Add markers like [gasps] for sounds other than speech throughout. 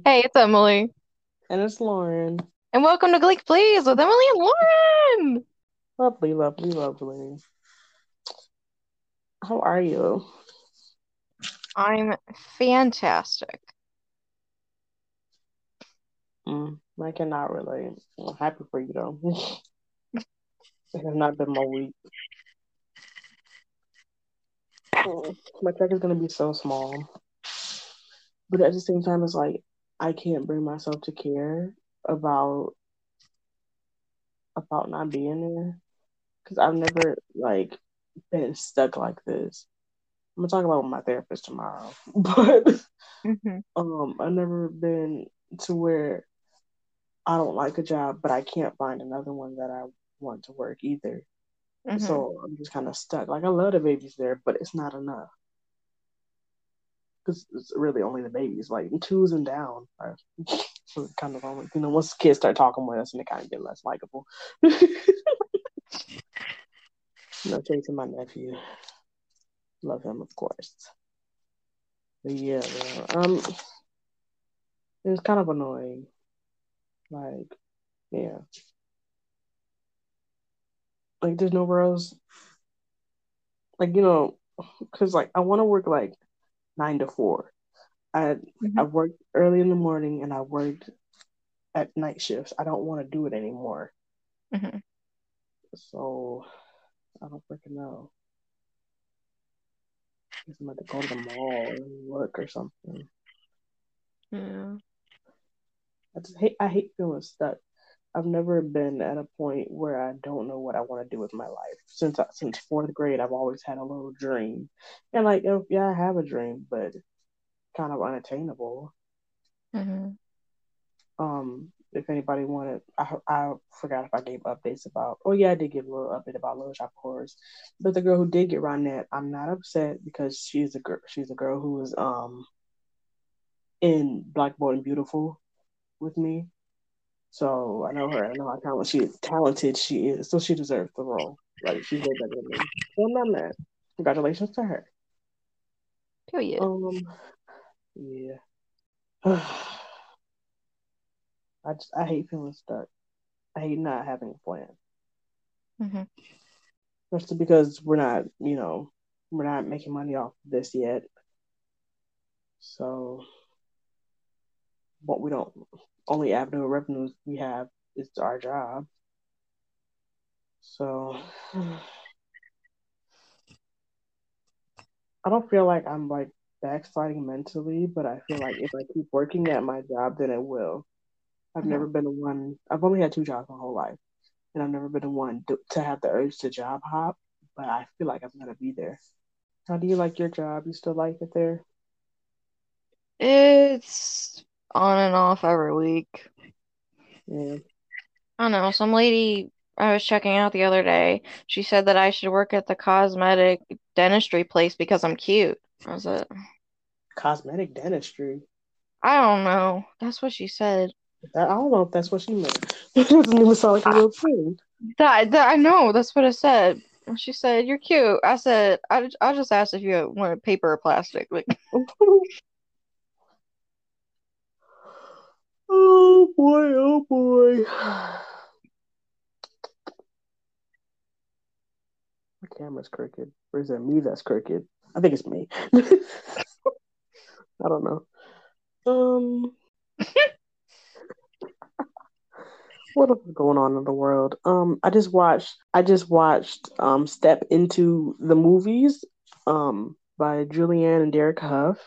Hey, it's Emilee, And it's Lauren. and welcome to Gleek Please with Emilee and Lauren. Lovely, lovely, lovely. How are you? I'm fantastic. Mm, I cannot relate. I'm happy for you though. [laughs] it has not been my week. Mm, my check is gonna be so small. But at the same time, it's like I can't bring myself to care about about not being there because I've never like been stuck like this. I'm gonna talk about with my therapist tomorrow, [laughs] but hmm um, I've never been to where I don't like a job, but I can't find another one that I want to work either. hmm So I'm just kind of stuck. Like I love the babies there, but it's not enough because it's really only the babies. Like twos and down are [laughs] kind of only. You know, once kids start talking with us, and they kind of get less likable. [laughs] no to my nephew. Love him, of course. But yeah, um, it's kind of annoying. Like, yeah, like there's nowhere else. Like you know, because like I want to work like nine to four. I I hmm worked early in the morning and I worked at night shifts. I don't want to do it anymore. hmm So I don't freaking know. I guess I'm about to go to the mall and work or something. Yeah. I just hate I hate feeling stuck. I've never been at a point where I don't know what I want to do with my life. Since since fourth grade, I've always had a little dream, and like oh, yeah, I have a dream, but kind of unattainable. hmm Um, if anybody wanted, I I forgot if I gave updates about. Oh yeah, I did give a little update about Little Shop of Horrors. But the girl who did get Ronette, I'm not upset because she's a girl. She's a girl who was um in Black Boy and Beautiful with me. So I know her. I know how talented she is. Talented she is. So she deserves the role. Like she's way better than me. So I'm not mad. Congratulations to her. Period. Um, yeah. [sighs] I just I hate feeling stuck. I hate not having a plan. hmm Especially because we're not, you know, we're not making money off of this yet. So what we don't only avenue of revenues we have is our job. So [sighs] I don't feel like I'm like backsliding mentally, but I feel like if I keep working at my job, then it will. I've never been the one. I've only had two jobs my whole life, and I've never been the one to, to have the urge to job hop. But I feel like I'm gonna be there. How do you like your job? You still like it there? It's on and off every week. Yeah. I don't know. Some lady I was checking out the other day, she said that I should work at the cosmetic dentistry place because I'm cute. I was like, Cosmetic dentistry. I don't know. That's what she said. I don't know if that's what she meant. [laughs] It doesn't even sound like a real thing. That, that I know. That's what it said. And she said, "You're cute." I said, "I, I just asked if you wanted paper or plastic." Like, [laughs] oh boy, oh boy. My camera's crooked. Or is it me that's crooked? I think it's me. [laughs] I don't know. Um, [laughs] what else is going on in the world? Um, I just watched. I just watched. Um, Step into the movies. Um, by Julianne and Derek Hough.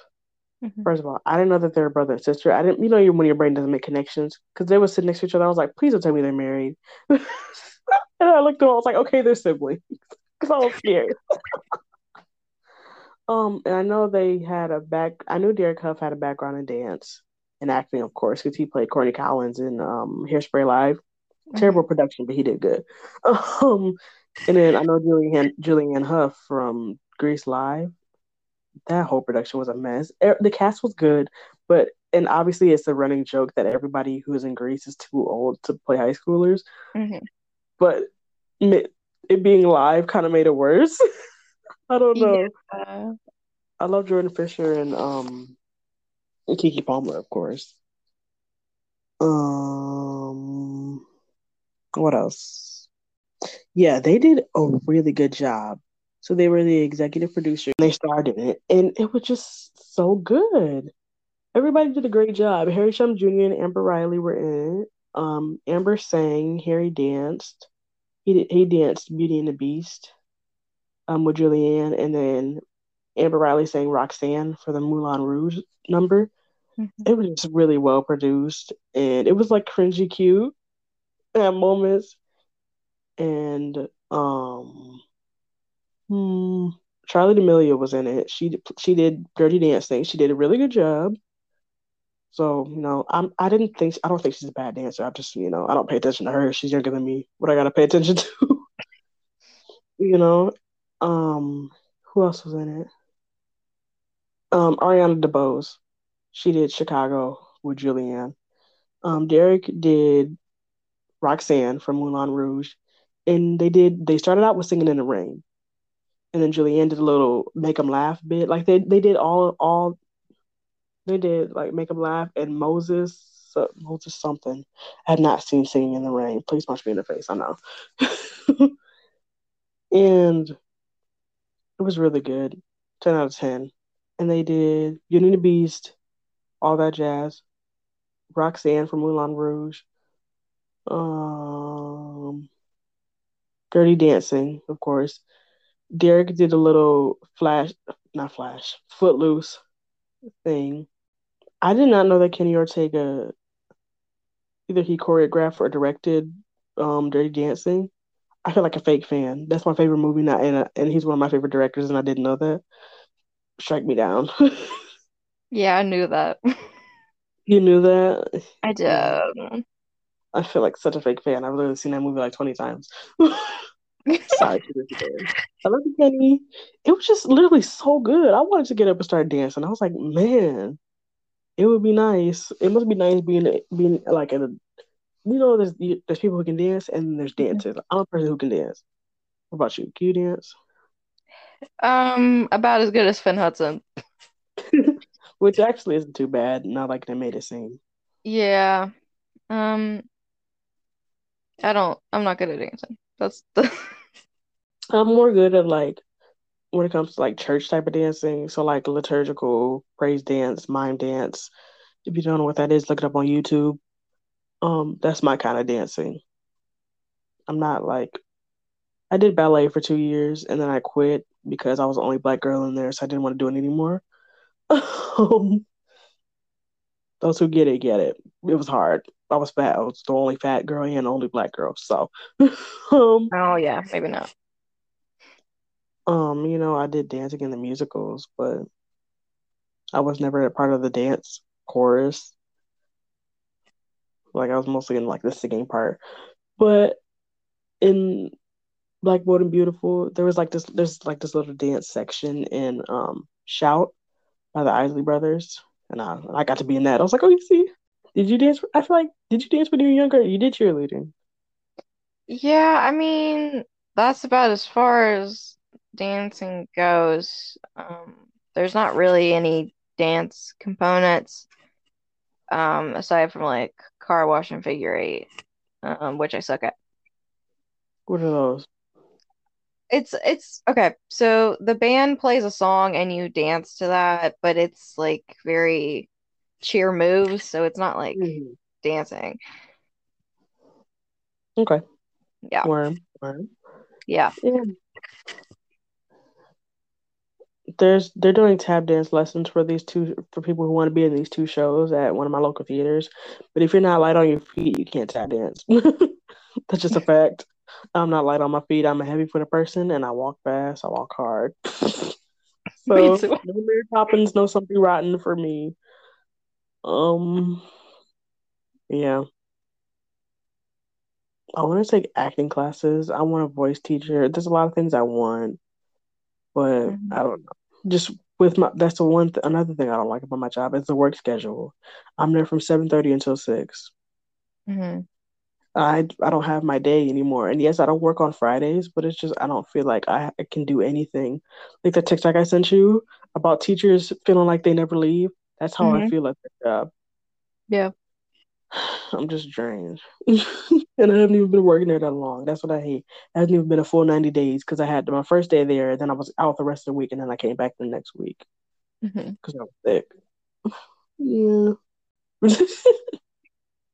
Mhm. First of all, I didn't know that they're brother and sister. I didn't. You know, when your brain doesn't make connections because they were sitting next to each other. I was like, please don't tell me they're married. [laughs] and I looked at them. I was like, okay, they're siblings [laughs] because I was scared. [laughs] Um, and I know they had a back. I knew Derek Hough had a background in dance and acting, of course, because he played Corny Collins in um Hairspray Live. Mhm. Terrible production, but he did good. Um, and then I know Julianne Julianne Hough from Grease Live. That whole production was a mess. The cast was good, but and obviously it's a running joke that everybody who's in Grease is too old to play high schoolers. Mhm. But it being live kind of made it worse. [laughs] I don't know. Yeah. I love Jordan Fisher and um Keke Palmer, of course. Um, what else? Yeah, they did a really good job. So they were the executive producer. And they starred in it, and it was just so good. Everybody did a great job. Harry Shum Jr. and Amber Riley were in it. Um, Amber sang. Harry danced. He did, he danced Beauty and the Beast um, with Julianne, and then Amber Riley sang Roxanne for the Moulin Rouge number. Mm-hmm. It was just really well produced, and it was like cringy cute at moments. And um, hmm, Charli D'Amelio was in it. She she did Dirty Dancing. She did a really good job. So you know, I'm I didn't think I don't think she's a bad dancer. I just you know I don't pay attention to her. She's younger than me. What I gotta pay attention to, [laughs] you know. Um, who else was in it? Um, Ariana DeBose. She did Chicago with Julianne. Um, Derek did Roxanne from Moulin Rouge, and they did. They started out with singing in the rain, and then Julianne did a little make them laugh bit. Like they they did all all they did like make them laugh. And Moses uh, Moses something I had not seen singing in the rain. Please punch me in the face. I know. [laughs] and it was really good. Ten out of ten. And they did Beauty and the Beast, all that jazz. Roxanne from Moulin Rouge. Um, Dirty Dancing, of course. Derek did a little flash, not flash, footloose thing. I did not know that Kenny Ortega either he choreographed or directed um, Dirty Dancing. I feel like a fake fan. That's my favorite movie, not and, and he's one of my favorite directors, and I didn't know that. Strike me down. [laughs] yeah, I knew that. You knew that? I did. I feel like such a fake fan. I've literally seen that movie like 20 times. [laughs] Sorry for this again. I love you, Kenny. It was just literally so good. I wanted to get up and start dancing. I was like, man, it would be nice. It must be nice being being like a, you know, there's there's people who can dance and there's mm-hmm. dancers. I'm a person who can dance. What about you? Can you dance? Um, about as good as Finn Hudson. [laughs] Which actually isn't too bad. Not like they made it seem. Yeah. Um. I don't. I'm not good at dancing. That's the. [laughs] I'm more good at like when it comes to like church type of dancing. So like liturgical praise dance, mime dance. If you don't know what that is, look it up on YouTube. Um, that's my kind of dancing. I'm not like I did ballet for two years and then I quit because I was the only black girl in there, so I didn't want to do it anymore. [laughs] Um, those who get it get it. It was hard. I was fat. I was the only fat girl and only black girl. So, [laughs] um, oh yeah, maybe not. Um, you know, I did dancing in the musicals, but I was never a part of the dance chorus. Like I was mostly in like the singing part. But in Black Bold and Beautiful, there was like this there's like this little dance section in um Shout by the Isley Brothers, and I, I got to be in that. I was like, oh, you see, did you dance? I feel like did you dance when you were younger? You did cheerleading. Yeah, I mean that's about as far as dancing goes. Um, there's not really any dance components um, aside from like car wash and figure eight, um, which I suck at. What are those? it's it's okay. So the band plays a song and you dance to that, but it's like very cheer moves, so it's not like mm-hmm. dancing. Okay. Yeah. Worm. Worm. Yeah. Yeah. There's they're doing tap dance lessons for these two for people who want to be in these two shows at one of my local theaters. But if you're not light on your feet, you can't tap dance. [laughs] That's just a [laughs] fact. I'm not light on my feet. I'm a heavy footed person and I walk fast. I walk hard. [laughs] so no Mary Poppins, no something rotten for me. Um yeah. I want to take acting classes. I want a voice teacher. There's a lot of things I want, but mm-hmm. I don't know. Just with my that's the one th- another thing I don't like about my job is the work schedule. I'm there from seven thirty until 6 mm-hmm. I I don't have my day anymore. And yes, I don't work on Fridays, but it's just I don't feel like I, I can do anything. Like the TikTok I sent you about teachers feeling like they never leave. That's how mm-hmm. I feel at the job. Yeah. [sighs] I'm just drained. [laughs] and I haven't even been working there that long. That's what I hate. It hasn't even been a full 90 days because I had my first day there, then I was out the rest of the week, and then I came back the next week because Mhm. I was sick. [sighs] yeah. [laughs]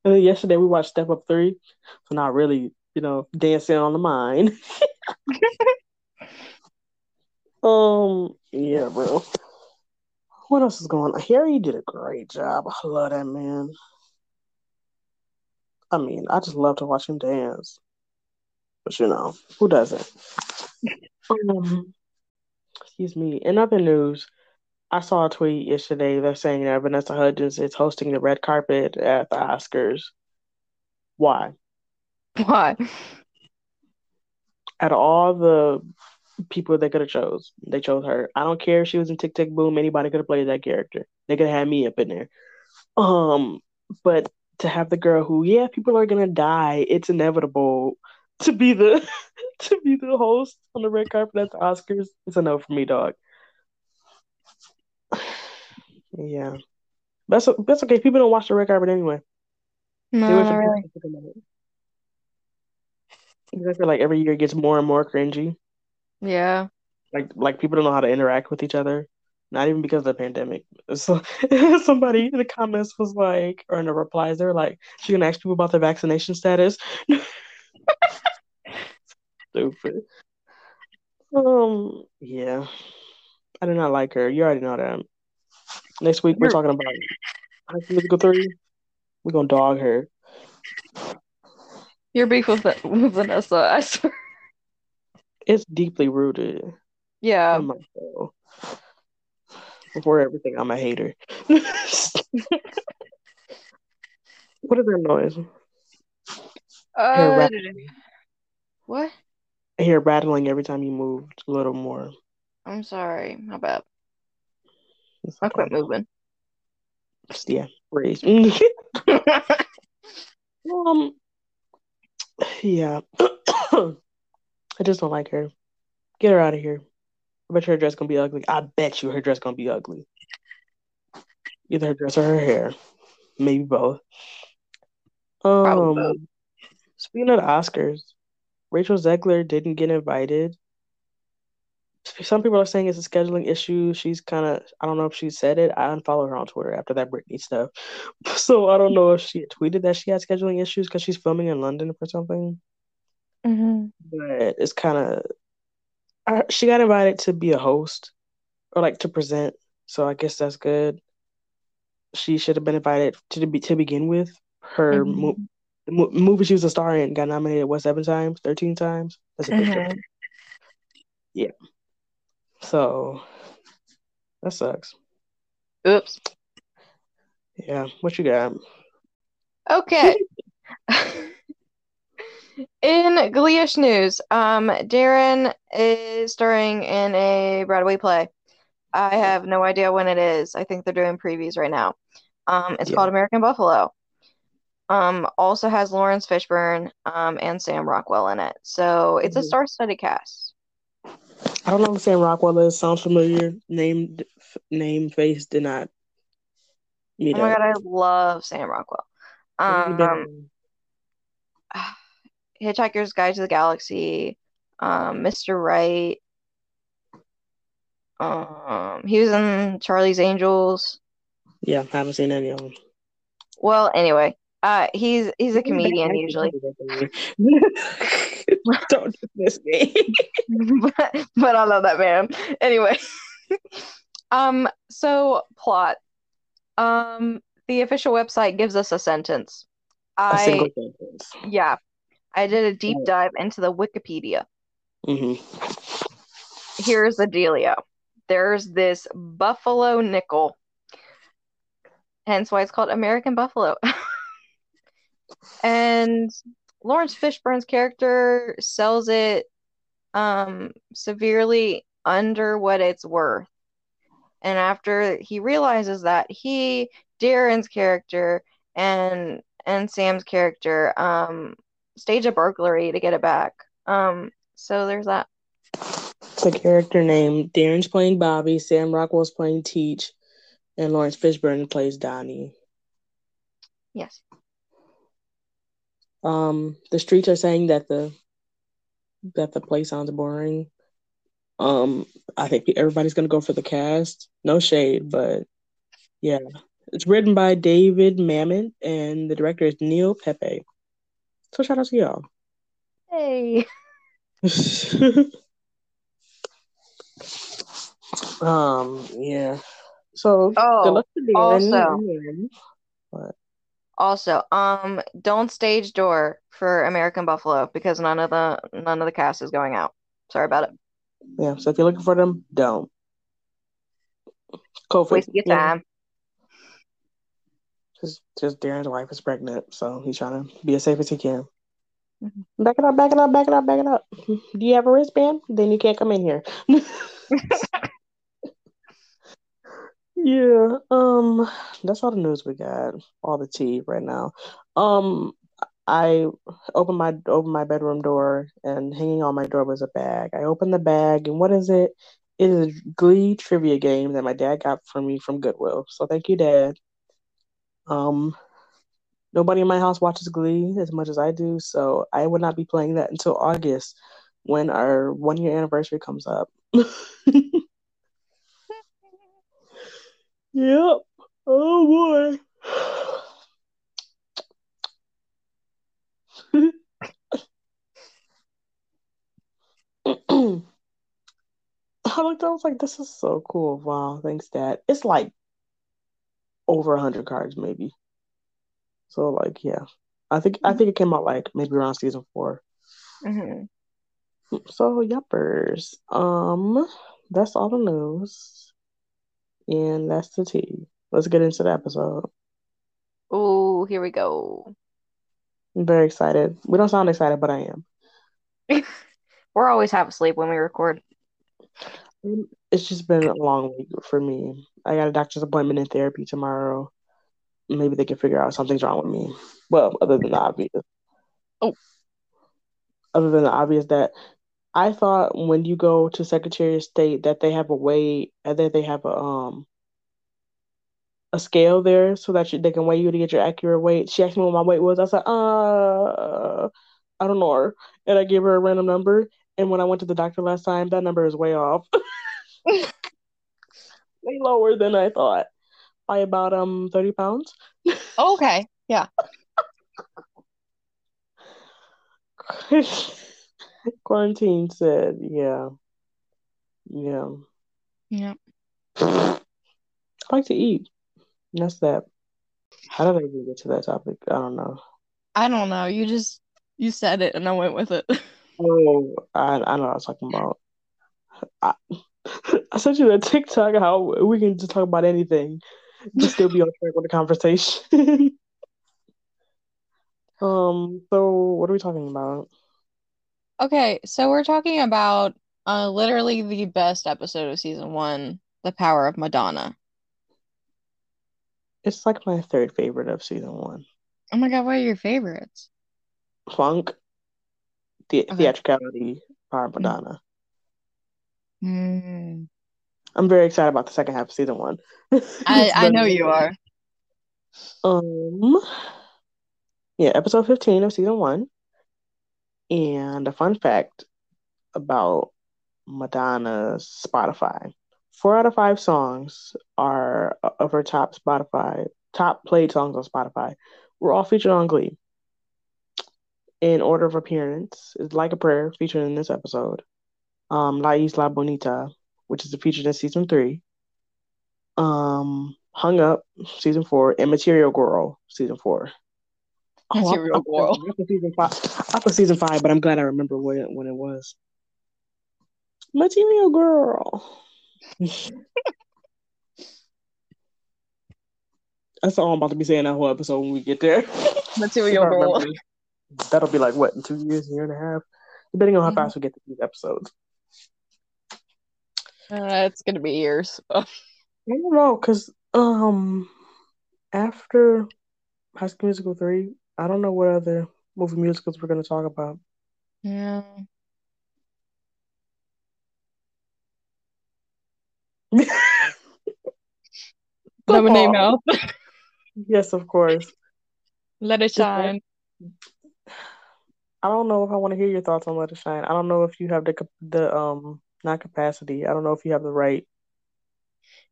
and then yesterday we watched Step Up 3. So not really, you know, dancing on the mind. [laughs] um, yeah, bro. What else is going on? Harry did a great job. I love that man. I mean, I just love to watch him dance. But you know, who doesn't? Um, excuse me. In other news, I saw a tweet yesterday that's saying that Vanessa Hudgens is hosting the red carpet at the Oscars. Why? Why? At all the people they could have chose, they chose her. I don't care if she was in Tick Tick Boom. Anybody could have played that character. They could have had me up in there. Um, but to have the girl who, yeah, people are gonna die. It's inevitable to be the [laughs] to be the host on the red carpet at the Oscars. It's a no for me, dog. Yeah, that's that's okay. People don't watch the red carpet anyway. No, not really. to talk about it. Because I feel like every year it gets more and more cringy. Yeah. Like like people don't know how to interact with each other. Not even because of the pandemic. So [laughs] somebody in the comments was like, or in the replies, they were like, "She gonna ask people about their vaccination status." [laughs] Stupid. Um, yeah, I do not like her. You already know that. Next week we're talking about High School Musical three. We're gonna dog her. you're beef with, with Vanessa, I swear. It's deeply rooted Yeah. in. Before everything, I'm a hater. [laughs] what is that noise? Uh, rattling. what? I hear rattling every time you move a little more. I'm sorry. My bad. It's I quit moving. Yeah, raise. [laughs] [laughs] um, yeah. [clears throat] I just don't like her. Get her out of here. I bet her dress gonna be ugly. I bet you her dress gonna be ugly. Either her dress or her hair. Maybe both. Probably both. Um, speaking of the Oscars, Rachel Zegler didn't get invited. Some people are saying it's a scheduling issue. She's kind of, I don't know if she said it. I unfollowed her on Twitter after that Britney stuff. [laughs] So I don't know if she tweeted that she had scheduling issues because she's filming in London for something. Hmm But it's kind of, she got invited to be a host or like to present. So I guess that's good. She should have been invited to be to begin with. Her Mhm. mo- the mo- movie she was a star in got nominated what seven times, thirteen times. That's a big Mhm. difference. So that sucks. Oops. Yeah, what you got? Okay. In Gleeish news, um, Darren is starring in a Broadway play. I have no idea when it is. I think they're doing previews right now. Um, it's Yeah. called American Buffalo. Um, also has Laurence Fishburne, um, and Sam Rockwell in it. So it's a Mhm. star-studded cast. I don't know if Sam Rockwell is. Sounds familiar. Name, name, face did not meet Oh my up. God, I love Sam Rockwell. What have you been Um? Hitchhiker's Guide to the Galaxy, um, Mr. Right. Um, he was in Charlie's Angels. Yeah, I haven't seen any of them. Well, anyway, uh, he's he's a He's a bad comedian usually, [laughs] Don't dismiss me. [laughs] but but I love that man. Anyway, [laughs] um, so plot. Um, the official website gives us a sentence. A single sentence. yeah, I did a deep dive into the Wikipedia. hmm Here's the dealio. There's this buffalo nickel, hence why it's called American Buffalo. [laughs] And Laurence Fishburne's character sells it um severely under what it's worth. And after he realizes that, he, Darren's character, and and Sam's character um stage a burglary to get it back. Um, so there's that. It's a character name. Darren's playing Bobby. Sam Rockwell's playing Teach, and Laurence Fishburne plays Donnie. Yes. Um, the streets are saying that the that the play sounds boring. Um, I think everybody's gonna go for the cast. No shade, but yeah, it's written by David Mamet and the director is Neil Pepe. So shout out to y'all. Hey. [laughs] um, yeah. So Oh, good luck to Dan. also- Also, um, don't stage door for American Buffalo because none of the none of the cast is going out. Sorry about it. Yeah, so if you're looking for them, don't. COVID. Waste your time. Just, just Darren's wife is pregnant, so he's trying to be as safe as he can. Mhm. Back it up, back it up, back it up, back it up. Do you have a wristband? Then you can't come in here. [laughs] yeah, um, that's all the news we got. All the tea right now. Um, I opened my opened my bedroom door and hanging on my door was a bag. I opened the bag and what is it? It is a Glee trivia game that my dad got for me from Goodwill. So thank you, Dad. Um, nobody in my house watches Glee as much as I do, so I would not be playing that until August when our one year anniversary comes up. [laughs] Yep. Oh boy. [laughs] [clears throat] I looked, I was like, this is so cool. Wow, thanks, Dad. It's like over a hundred cards, maybe. So like, yeah. I think I think it came out like maybe around season four. Mhm. So yuppers. Um, that's all the news. And that's the tea. Let's get into the episode. oh here we go. I'm very excited. We don't sound excited, but I am. [laughs] We're always half asleep when we record. It's just been a long week for me. I got a doctor's appointment in therapy tomorrow. Maybe they can figure out something's wrong with me. Well, other than the obvious. Oh. Other than the obvious that I thought when you go to Secretary of State that they have a way and that they have a um a scale there so that you, they can weigh you to get your accurate weight. She asked me what my weight was. I said, uh, I don't know. And I gave her a random number. And when I went to the doctor last time, that number is way off. [laughs] way lower than I thought by about um 30 pounds. [laughs] Okay. Yeah. [laughs] Quarantine said, yeah. Yeah. Yeah. I like to eat. That's that. How did I even get to that topic? I don't know. I don't know. You just you said it and I went with it. Oh, I, I know what I was talking about. I, [laughs] I sent you that TikTok how we can just talk about anything, just still be on track with the conversation. [laughs] um, so what are we talking about? Okay, so we're talking about uh literally the best episode of season one, The Power of Madonna. It's like my third favorite of season one. Oh my God, what are your favorites? Funk, the Okay. theatricality, Power of Madonna. Hmm. I'm very excited about the second half of season one. I [laughs] I know you are. Um, yeah, episode 15 of season one. And a fun fact about Madonna's Spotify. Four out of five songs are of her top Spotify, top played songs on Spotify were all featured on Glee. In order of appearance is Like a Prayer featured in this episode. Um, La Isla Bonita, which is featured in season three. Um, Hung Up, season four, and Material Girl, season four. Oh, I- Material I Girl. I season five. I put season five, but I'm glad I remember when it, when it was. Material Girl. [laughs] That's all I'm about to be saying that whole episode when we get there. [laughs] Material Girl. That'll be like what in two years, year and a half, depending on how Mhm. fast we get to these episodes. Uh, it's gonna be years. [laughs] I don't know, cause um, after High School Musical three, I don't know what other movie musicals we're gonna talk about. Yeah. [laughs] Lemonade Mouth. [laughs] Yes, of course. Let it shine. I don't know if I want to hear your thoughts on Let It Shine. I don't know if you have the the um not capacity. I don't know if you have the right.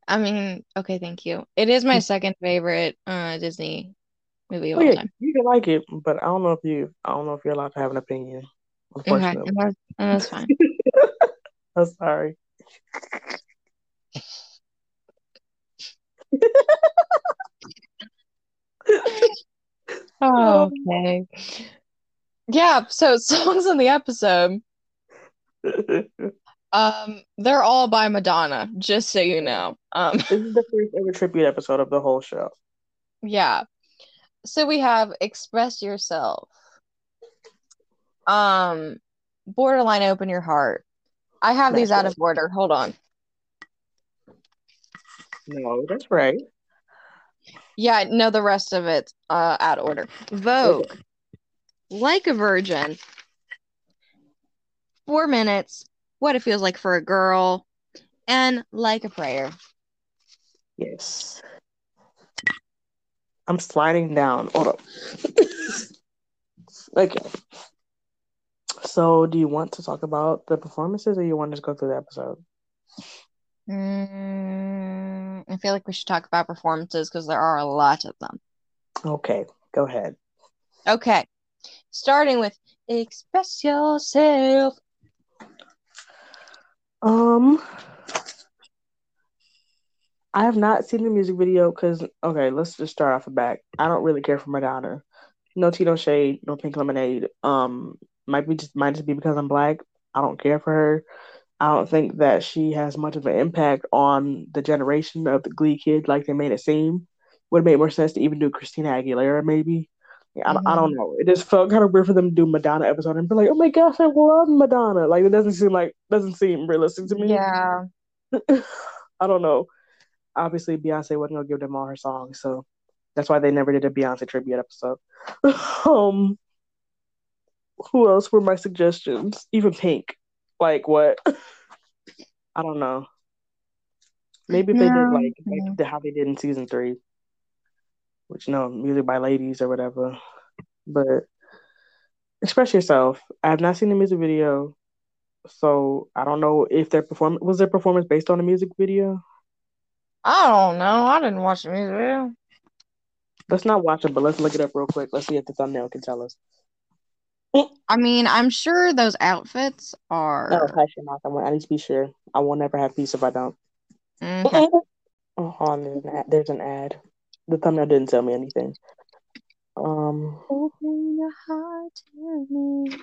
I mean, okay, thank you. It is my second favorite uh Disney movie of Oh all yeah, time. you can like it, but I don't know if you. I don't know if you're allowed to have an opinion. Unfortunately, and that's, that's fine. [laughs] I'm sorry. [laughs] [laughs] Okay. Yeah, so [laughs] songs in the episode, [laughs] um, they're all by Madonna, just so you know. Um, This is the first ever tribute episode of the whole show. yeah. So we have Express Yourself. Um, Borderline Open Your Heart. I have these out of order. Hold on. No, that's right. Yeah, no, the rest of it uh out of order. Vogue. Like a Virgin. Four minutes. What it feels like for a girl. And Like a Prayer. Yes. I'm sliding down. Hold up. [laughs] okay. So, do you want to talk about the performances, or you want to just go through the episode? Mm, I feel like we should talk about performances because there are a lot of them. Okay, go ahead. Okay. Starting with Express Yourself. Um, I have not seen the music video because okay, let's just start off the back. I don't really care for Madonna. No no shade, no pink lemonade. Um, might be just might just be because I'm black. I don't care for her. I don't think that she has much of an impact on the generation of the Glee kid like they made it seem. Would have made more sense to even do Christina Aguilera maybe. Yeah, I, I don't know. It just felt kind of weird for them to do Madonna episode and be like, "Oh my gosh, I love Madonna." Like it doesn't seem like doesn't seem realistic to me. Yeah. [laughs] I don't know. Obviously, Beyonce wasn't gonna give them all her songs, so that's why they never did a Beyonce tribute episode. [laughs] um, who else were my suggestions? Even Pink. Like what? [laughs] I don't know. Maybe if they did like, like how they did in season three, which you know, music by ladies or whatever. But express yourself. I have not seen the music video, so I don't know if their performance was their performance based on the music video. I don't know. I didn't watch the music video. Let's not watch it, but let's look it up real quick. Let's see if the thumbnail can tell us. I mean, I'm sure those outfits are. Oh, hush your mouth. I, want, need to be sure. I will never have peace if I don't. Okay. [laughs] Oh, there's an ad. There's an ad. The thumbnail didn't tell me anything. Um, Open your heart to me.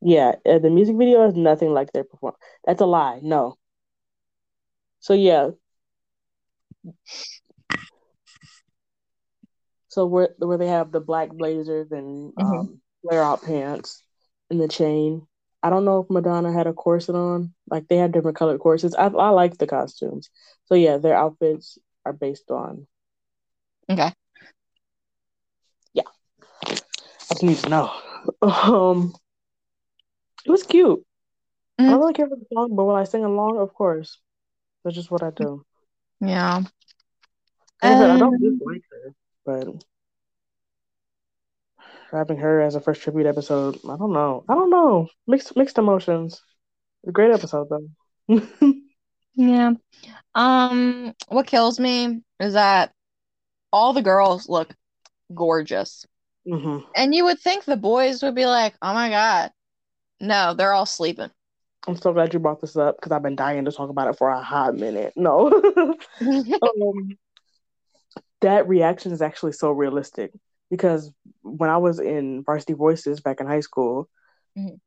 yeah, uh, the music video is nothing like their performance. That's a lie. No. So yeah. So where where they have the black blazers and um, flare out pants and the chain. I don't know if Madonna had a corset on. Like they had different colored corsets. I I like the costumes. So yeah, their outfits are based on. Okay. Yeah. I just need to know. Um, it was cute. I Mhm. don't really care for the song, but when I sing along, of course, that's just what I do. Yeah. Like I I don't Um, dislike her, but having her as a first tribute episode, I don't know. I don't know. Mixed mixed emotions. A great episode though. [laughs] Yeah. Um, what kills me is that all the girls look gorgeous. hmm And you would think the boys would be like, oh my God. No, they're all sleeping. I'm so glad you brought this up because I've been dying to talk about it for a hot minute. No. [laughs] [laughs] um, that reaction is actually so realistic because when I was in Varsity Voices back in high school, Mhm.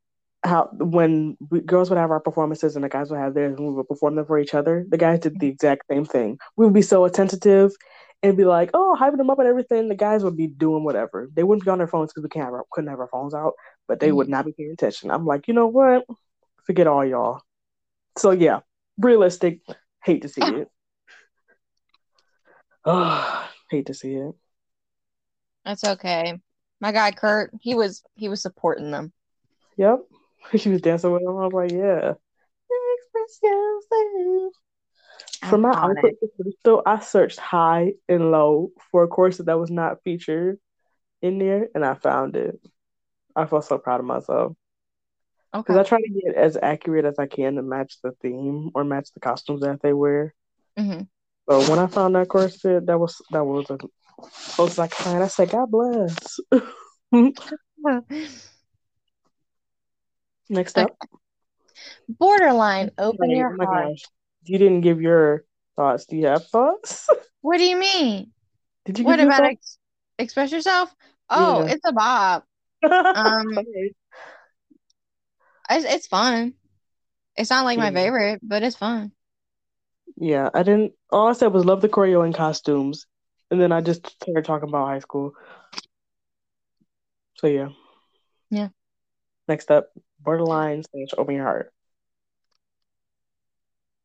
how when we, girls would have our performances and the guys would have theirs and we would perform them for each other, the guys did the exact same thing. We would be so attentive and be like, "Oh, hyping them up and everything." The guys would be doing whatever. They wouldn't be on their phones because we can't have couldn't have our phones out, but they would mm-hmm. not be paying attention. I'm like, you know what? Forget all y'all. So yeah, realistic. Hate to see it. Oh, [sighs] hate to see it. That's okay. My guy Kurt, he was he was supporting them. Yep. [laughs] She was dancing with him. I was like, yeah. Express yourself. For my outfit, so I searched high and low for a corset that was not featured. in there, and I found it. I felt so proud of myself because Okay. I try to get as accurate as I can to match the theme or match the costumes that they wear. hmm So when I found that corset, that was that was a close I could find. I said, "God bless." [laughs] [laughs] Next up, Borderline, open your oh heart. You didn't give your thoughts. Do you have thoughts? [laughs] What do you mean? Did you What about ex express yourself? Oh, Yeah. it's a bop. [laughs] Um. It's, it's fun. It's not like my favorite, but it's fun. Yeah, I didn't. All I said was love the choreo and costumes, and then I just started talking about high school. So yeah. Yeah. Next up, borderline slash open your heart.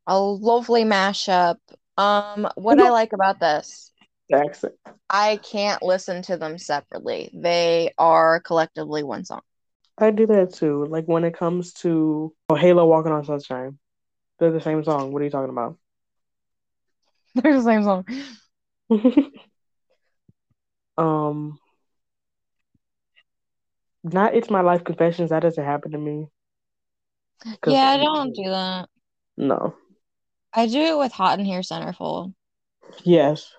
A lovely mashup. Um, what I like about this, accent. I can't listen to them separately. They are collectively one song. I do that too. Like when it comes to oh, Halo Walking on Sunshine, they're the same song. What are you talking about? [laughs] They're the same song. [laughs] um, not It's My Life Confessions. That doesn't happen to me. Yeah, I don't do that. No. I do it with Hot in Here Centerfold. Yes.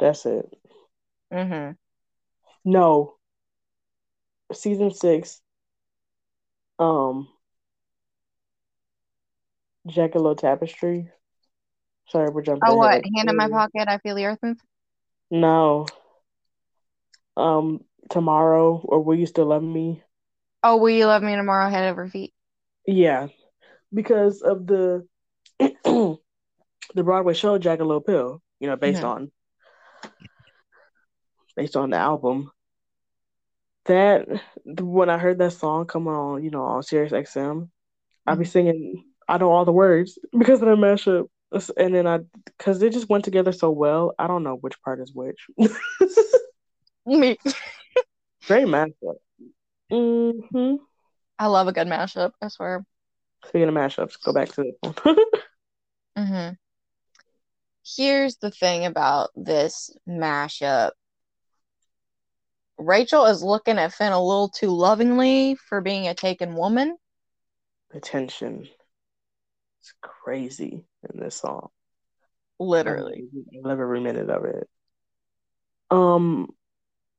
That's it. Mm-hmm. No. Season six. Um. Jagged Little Tapestry. Sorry, we're jumping. Oh, what? Hand in my pocket, I feel the earth move. No. Um. Tomorrow, or will you still love me? Oh, will you love me tomorrow, head over feet? Yeah, because of the [clears throat] the Broadway show Jagged Little Pill. You know, based Mhm. on based on the album. That when I heard that song come on, you know, on Sirius XM, I'd be Mhm. singing. I know all the words [laughs] because of the mashup, and then I because they just went together so well. I don't know which part is which. [laughs] Me. Great mashup. hmm I love a good mashup, I swear. Speaking of mashups, go back to this one. [laughs] hmm Here's the thing about this mashup. Rachel is looking at Finn a little too lovingly for being a taken woman. the tension. It's crazy in this song. Literally. I love every minute of it. Um,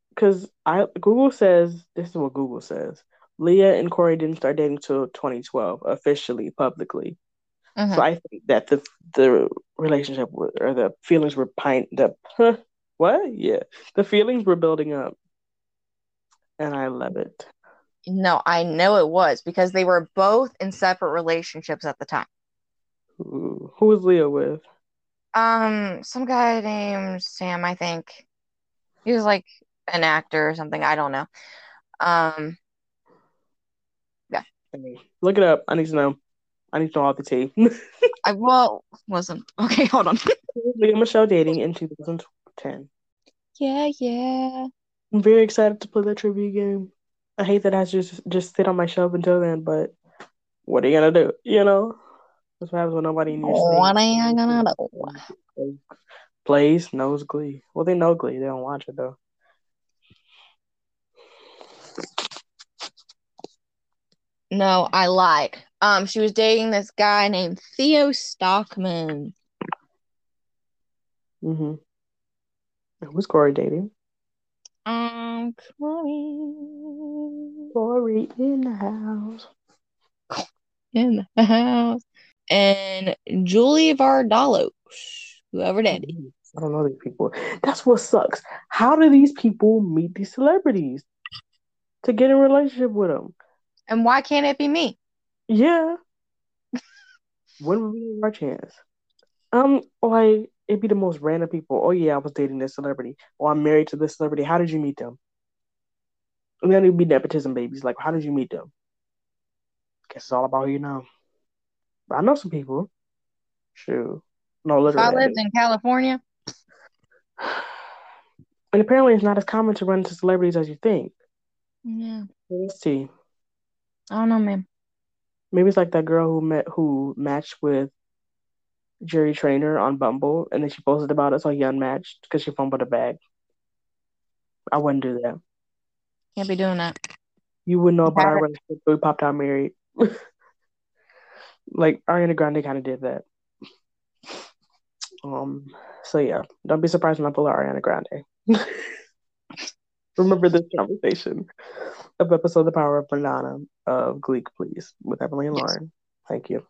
because I Google says this is what Google says. Lea and Cory didn't start dating till 2012 officially, publicly. Mhm. So I think that the the relationship or the feelings were pine the huh, what? Yeah, the feelings were building up, and I love it. No, I know it was because they were both in separate relationships at the time. Ooh, who was Lea with? Um, some guy named Sam, I think. He was like an actor or something. I don't know. Um, Hey, Look it up. I need to know. I need to know all the tea. [laughs] I well wasn't. Okay, hold on. Lea Michele dating in 2010. Yeah, yeah. I'm very excited to play that trivia game. I hate that I just just sit on my shelf until then, but what are you gonna do? You know, that's what happens when nobody in your What are you gonna do? plays knows Glee. Well, they know Glee. They don't watch it though. No, I lied. Um, she was dating this guy named Theo Stockman. Mm-hmm. Who's Cory dating? Um, Chloe Corey in the house. in the house, and Julie Vardalos, whoever that is. I don't know these people. That's what sucks. How do these people meet these celebrities to get in a relationship with them? And why can't it be me? Yeah. [laughs] when would we have our chance? Um, like it'd be the most random people. Oh yeah, I was dating this celebrity. Or I'm married to this celebrity. How did you meet them? And then it'd be nepotism babies. Like, how did you meet them? Guess it's all about who you know. But I know some people. Shoot. No, If literally. I lived in California. [sighs] And apparently it's not as common to run into celebrities as you think. yeah, Let's see. I don't know, man. Maybe it's like that girl who met who matched with Jerry Trainor on Bumble, and then she posted about it, so he unmatched because she fumbled a bag. I wouldn't do that. Can't be doing that. You wouldn't know about our it. relationship. We popped out married. [laughs] like Ariana Grande kind of did that. Um. So yeah, don't be surprised when I pull out Ariana Grande. [laughs] Remember this conversation of episode The Power of Banana of Gleek, please, with Emilee and Yes. Lauren. Thank you.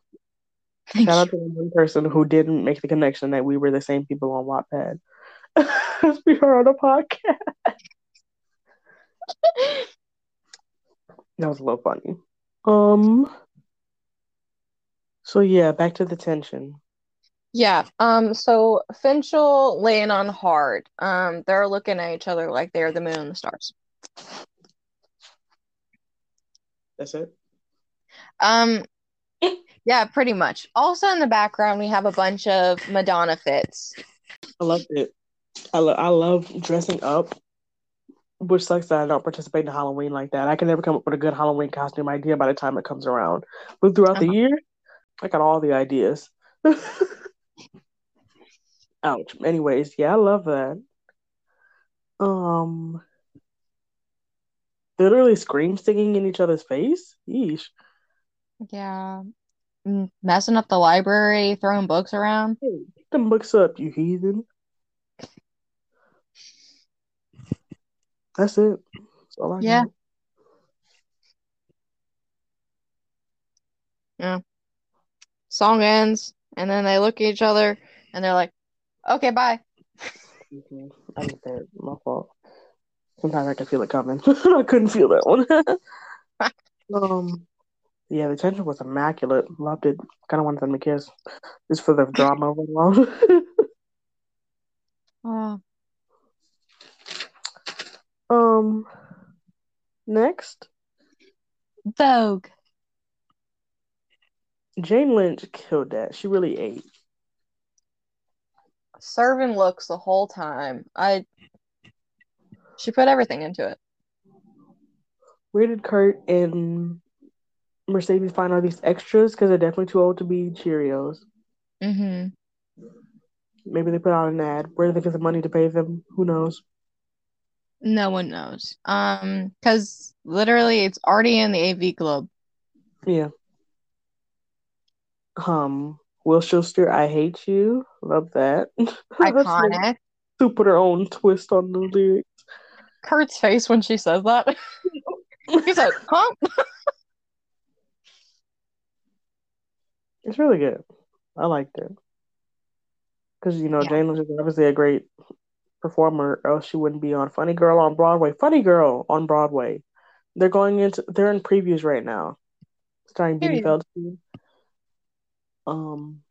Thank Shout out to the one person who didn't make the connection that we were the same people on Wattpad. As [laughs] we were on a podcast. [laughs] That was a little funny. Um. So yeah, back to the tension. Yeah. Um. So Finchel laying on hard. Um. They're looking at each other like they're the moon and the stars. That's it. Um. [laughs] Yeah, pretty much. Also in the background, we have a bunch of Madonna fits. I loved it. I lo- I love dressing up, which sucks that I don't participate in Halloween like that. I can never come up with a good Halloween costume idea by the time it comes around. But throughout the Uh-huh. year, I got all the ideas. [laughs] Ouch. Anyways, yeah, I love that. Um, literally scream singing in each other's face. Yeesh. Yeah. Mm, Messing up the library, throwing books around. Hey, pick them books up, you heathen. That's it. That's all I Yeah. got. Song ends, and then they look at each other, and they're like, "Okay, bye." Mhm. I get that. My fault. Sometimes I can feel it coming. [laughs] I couldn't feel that one. [laughs] um, yeah, the tension was immaculate. Loved it. Kind of wanted them to kiss, just for the drama of it alone. Oh, [laughs] um, next, Vogue. Jane Lynch killed that. She really ate. Serving looks the whole time. I. She put everything into it. Where did Kurt and Mercedes find all these extras? Because they're definitely too old to be Cheerios. Mm-hmm. Maybe they put out an ad. Where did they get the money to pay them? Who knows? No one knows. Um, because literally it's already in the AV Club. Yeah. Um, Will Schuester, I hate you. Love that. [laughs] Iconic. To put her own twist on the lyrics. Kurt's face when she says that. [laughs] He said, huh? [laughs] It's really good. I liked it. Because, you know, Yeah. Jane is obviously a great performer, or else she wouldn't be on Funny Girl on Broadway. Funny Girl on Broadway. They're going into, they're in previews right now, starring Beanie Feldstein. Um,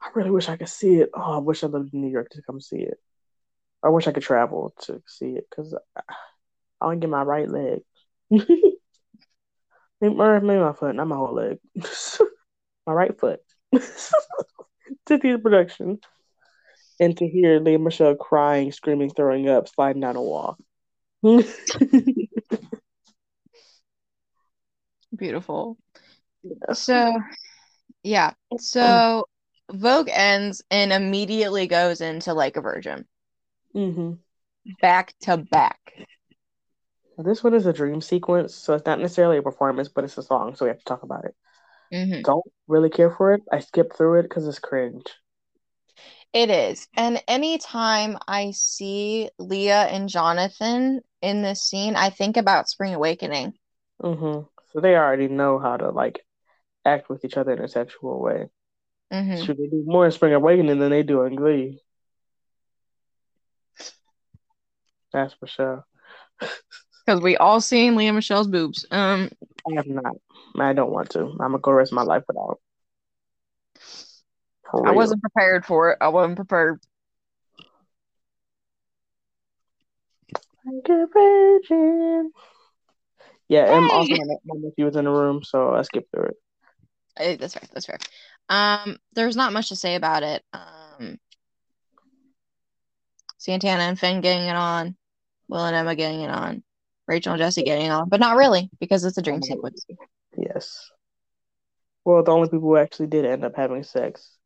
I really wish I could see it. Oh, I wish I lived in New York to come see it. I wish I could travel to see it because I, to get my right leg. [laughs] maybe, maybe my foot, not my whole leg. [laughs] my right foot. [laughs] to the production and to hear Lea Michele crying, screaming, throwing up, sliding down a wall. Beautiful. So, yeah. So Vogue ends and immediately goes into Like a Virgin, hmm back to back. This one is a dream sequence, so it's not necessarily a performance, but it's a song, so we have to talk about it. hmm Don't really care for it. I skip through it because it's cringe. It is. And anytime I see Lea and Jonathan in this scene, I think about Spring Awakening. hmm So they already know how to like act with each other in a sexual way. hmm Should they do more in Spring Awakening than they do in Glee? That's for sure. Because we all seen Lea Michele's boobs. Um, I have not. I don't want to. I'm gonna go rest my life without. For I real. wasn't prepared for it. I wasn't prepared. Like a virgin. Yeah, and Hey! also my, my nephew was in the room, so I skipped through it. Eh, That's fair. That's fair. Um, there's not much to say about it. Um, Santana and Finn getting it on, Will and Emma getting it on, Rachel and Jesse getting it on, but not really because it's a dream sequence. Yes. Well, the only people who actually did end up having sex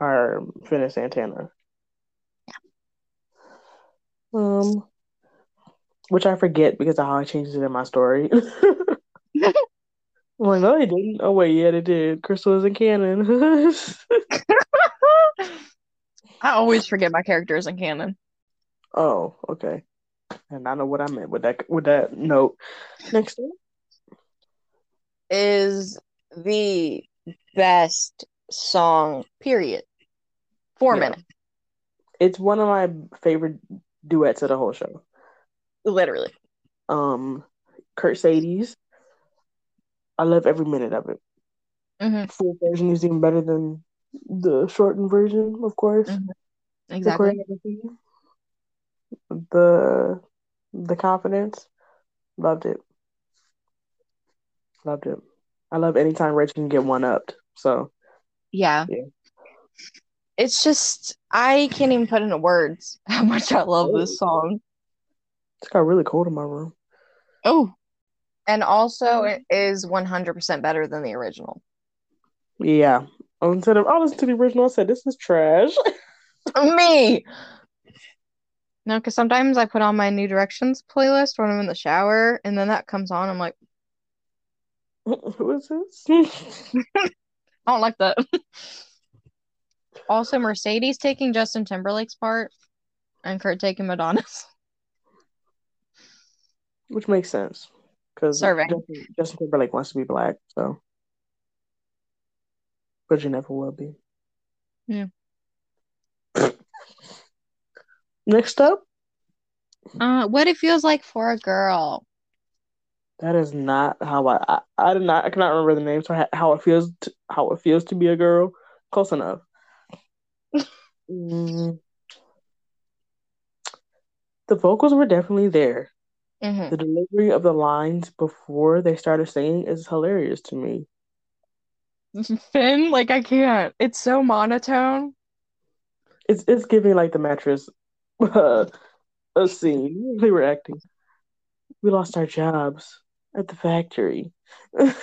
are Finn and Santana. Yeah. Um, which I forget because of how I changed it in my story. [laughs] I'm like, no, they didn't. Oh wait, yeah, they did. Crystal is in canon. [laughs] [laughs] I always forget my characters in canon. oh, okay. And I know what I meant with that with that note. Next up. Is the best song, period. Four Yeah. minutes, It's one of my favorite duets of the whole show. literally. Um, Kurtcedes. I love every minute of it. hmm Full version is even better than the shortened version, of course. Mhm. Exactly. the the confidence, loved it. Loved it. I love anytime Rachel can get one upped. So Yeah. Yeah. It's just I can't even put into words [laughs] how much I love this song. it's got really cold in my room. Oh. And also oh. it is 100% better than the original. Yeah. Instead of oh, I listened to the original, I said this is trash. [laughs] Me. No, because sometimes I put on my New Directions playlist when I'm in the shower, and then that comes on. I'm like, [laughs] Who is this? [laughs] [laughs] I don't like that. Also, Mercedes taking Justin Timberlake's part and Kurt taking Madonna's. Which makes sense. Because Justin, Justin Timberlake wants to be black, so but you never will be. Yeah. Next up, Uh, what it feels like for a girl. that is not how I I, I did not I cannot remember the name. So how it feels to, how it feels to be a girl. Close enough. Mm. The vocals were definitely there. hmm The delivery of the lines before they started singing is hilarious to me. [laughs] Finn, like I can't. It's so monotone. It's it's giving like the mattress uh, a scene. They were acting. We lost our jobs at the factory. [laughs]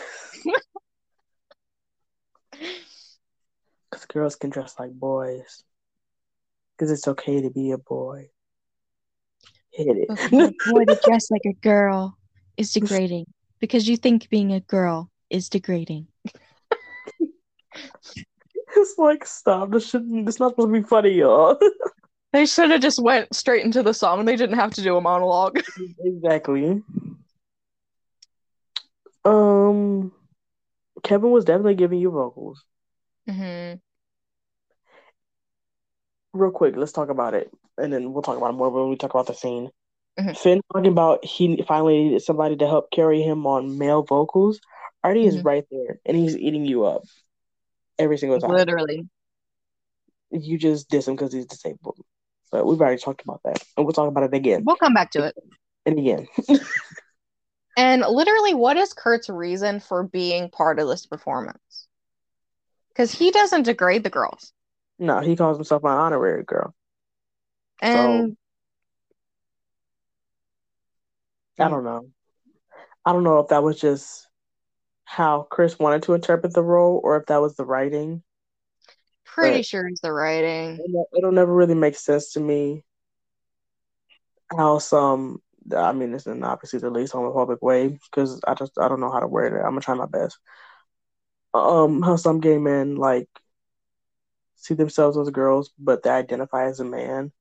Because girls can dress like boys. Because it's okay to be a boy. Hit for a [laughs] boy to dress like a girl is degrading because you think being a girl is degrading. [laughs] it's like, stop. This shouldn't, this not supposed to be funny, y'all. They should have just went straight into the song. They didn't have to do a monologue. [laughs] exactly. Um, Kevin was definitely giving you vocals. hmm real quick, let's talk about it, and then we'll talk about it more when we talk about the scene. Mhm. Finn talking about he finally needed somebody to help carry him on male vocals. Artie is Mhm. right there, and he's eating you up every single time. Literally. You just diss him because he's disabled. But we've already talked about that, and we'll talk about it again We'll come back to it. and again. [laughs] And literally, what is Kurt's reason for being part of this performance? Because he doesn't degrade the girls. no, he calls himself an honorary girl. And I don't know. I don't know if that was just how Chris wanted to interpret the role, or if that was the writing. Pretty But- sure it's the writing. It'll never really make sense to me how some I mean it's in obviously the least homophobic way because I just I don't know how to word it. I'm gonna try my best. Um, how some gay men like see themselves as girls but they identify as a man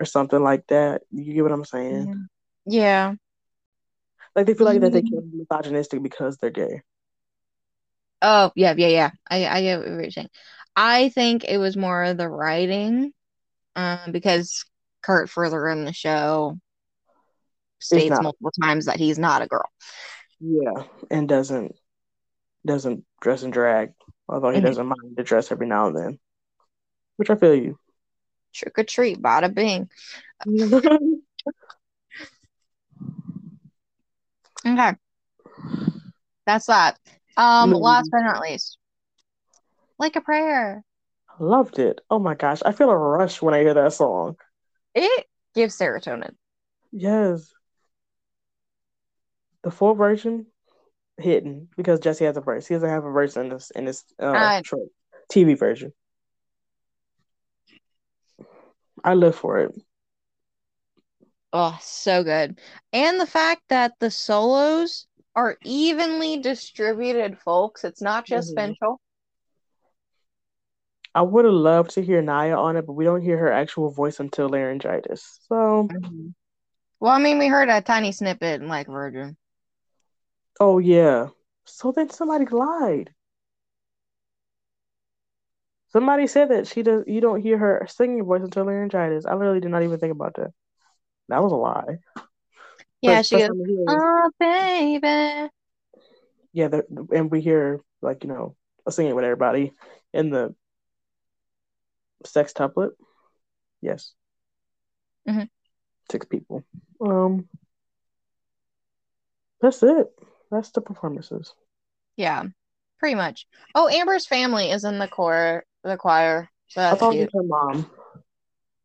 or something like that. You get what I'm saying? Yeah. Like they feel like that they Mhm. can be misogynistic because they're gay. Oh, yeah, yeah, yeah. I, I get what you're saying. I think it was more of the writing, um, because Kurt further in the show states not. multiple times that he's not a girl. Yeah, and doesn't doesn't dress and drag, although he Mhm. doesn't mind to dress every now and then. Which I feel you. Trick or treat, bada bing. [laughs] Okay. That's that. Um, last but not least, like a prayer. Loved it. Oh my gosh. I feel a rush when I hear that song. It gives serotonin. Yes. The full version hidden because Jesse has a verse. He doesn't have a verse in this in this uh, I- TV version. I live for it. Oh, so good. And the fact that the solos are evenly distributed, folks. It's not just Mhm. Finchel. I would have loved to hear Naya on it, but we don't hear her actual voice until laryngitis. So, mm-hmm. Well, I mean, we heard a tiny snippet in like Virgin. oh yeah. So then somebody lied. Somebody said that she does. You don't hear her singing voice until laryngitis. I literally did not even think about that. That was a lie. Yeah, she goes, especially when we hear- oh, baby. yeah, the, and we hear like you know singing with everybody in the sextuplet. Yes, Mhm. six people. Um, that's it. That's the performances. Yeah, pretty much. Oh, Amber's family is in the choir, the choir. So I that's thought it cute. was her mom.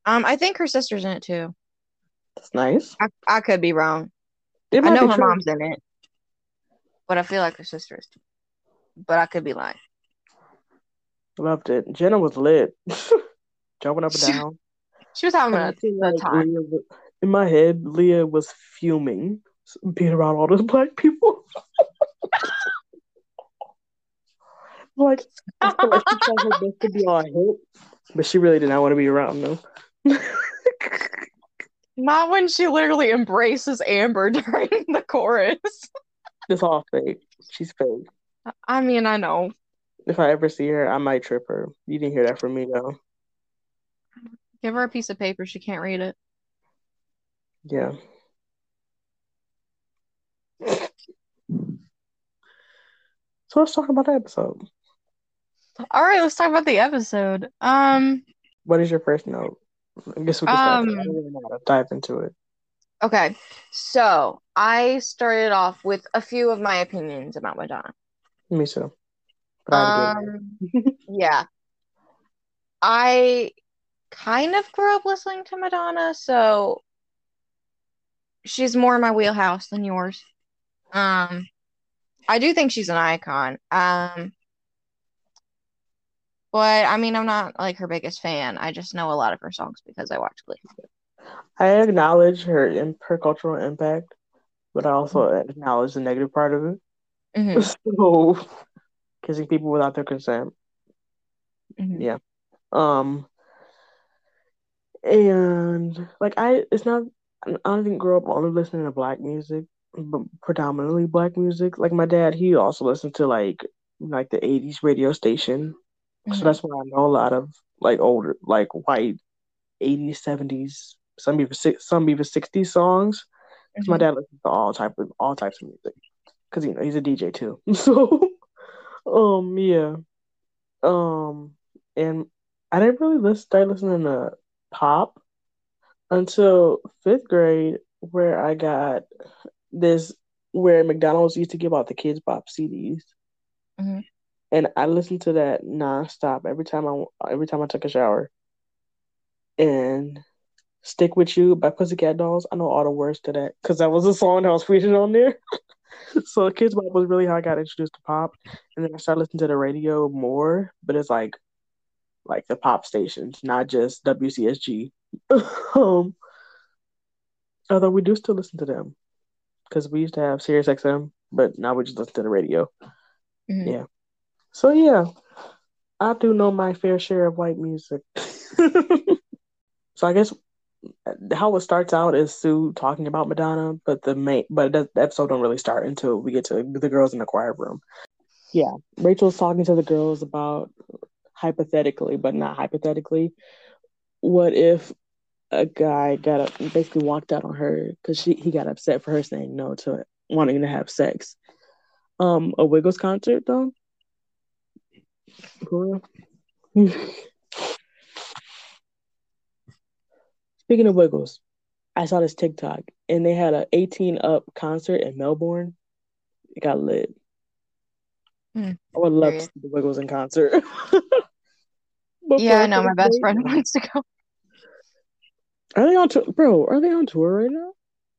Um, I think her sister's in it too. That's nice. I, I could be wrong. I know her true. mom's in it, but I feel like her sister is too. But I could be lying. Loved it. Jenna was lit, [laughs] jumping up and She- down. She was having a, like time. Lea in my head, Lea was fuming being around all those black people. [laughs] like, I feel like she tried her best to be all hip, but she really did not want to be around them. [laughs] Not when she literally embraces Amber [laughs] during the chorus. it's all fake. She's fake. I mean, I know. If I ever see her, I might trip her. You didn't hear that from me though. Give her a piece of paper. She can't read it. Yeah. So let's talk about the episode. All right, let's talk about the episode. Um, What is your first note? I guess we can start. there. I Um, really know how to dive into it. okay. So I started off with a few of my opinions about Madonna. Me too. But I had to get Um, [laughs] yeah. I kind of grew up listening to Madonna, so she's more in my wheelhouse than yours. Um, I do think she's an icon. Um, but I mean, I'm not like her biggest fan. I just know a lot of her songs because I watch Glee. I acknowledge her in her cultural impact, but I also acknowledge the negative part of it. Mm-hmm. [laughs] So kissing people without their consent. mhm. Yeah. Um and like I it's not I didn't grow up only listening to black music, but predominantly black music. Like my dad, he also listened to like like the 80s radio station. So Mhm. that's why I know a lot of like older like white 80s, 70s, some even some even 60s songs. 'Cause my Mhm. dad listens to all type of all types of music. Cause you know he's a DJ too. [laughs] So um yeah. Um and I didn't really listen, start listening to pop until fifth grade, where I got this where McDonald's used to give out the Kidz Bop CDs, Mhm. and I listened to that nonstop every time I every time I took a shower. And "Stick with You" by Pussycat Dolls, I know all the words to that because that was a song that was featured on there. [laughs] so Kidz Bop was really how I got introduced to pop, and then I started listening to the radio more, but it's like like the pop stations, not just WCSG. [laughs] um, although we do still listen to them because we used to have Sirius XM, but now we just listen to the radio. Mhm. Yeah. So yeah, I do know my fair share of white music. [laughs] so I guess how it starts out is Sue talking about Madonna, but the main but the episode don't really start until we get to the girls in the choir room. Yeah, Rachel's talking to the girls about hypothetically, but not hypothetically, what if a guy got up, basically walked out on her because she he got upset for her saying no to wanting to have sex. Um, a Wiggles concert though. Real? [laughs] Speaking of Wiggles, I saw this TikTok and they had a 18 up concert in Melbourne. It got lit. Hmm. I would love to see the Wiggles in concert. [laughs] Yeah, I know. My best friend wants to go. Are they on tour, bro? Are they on tour right now?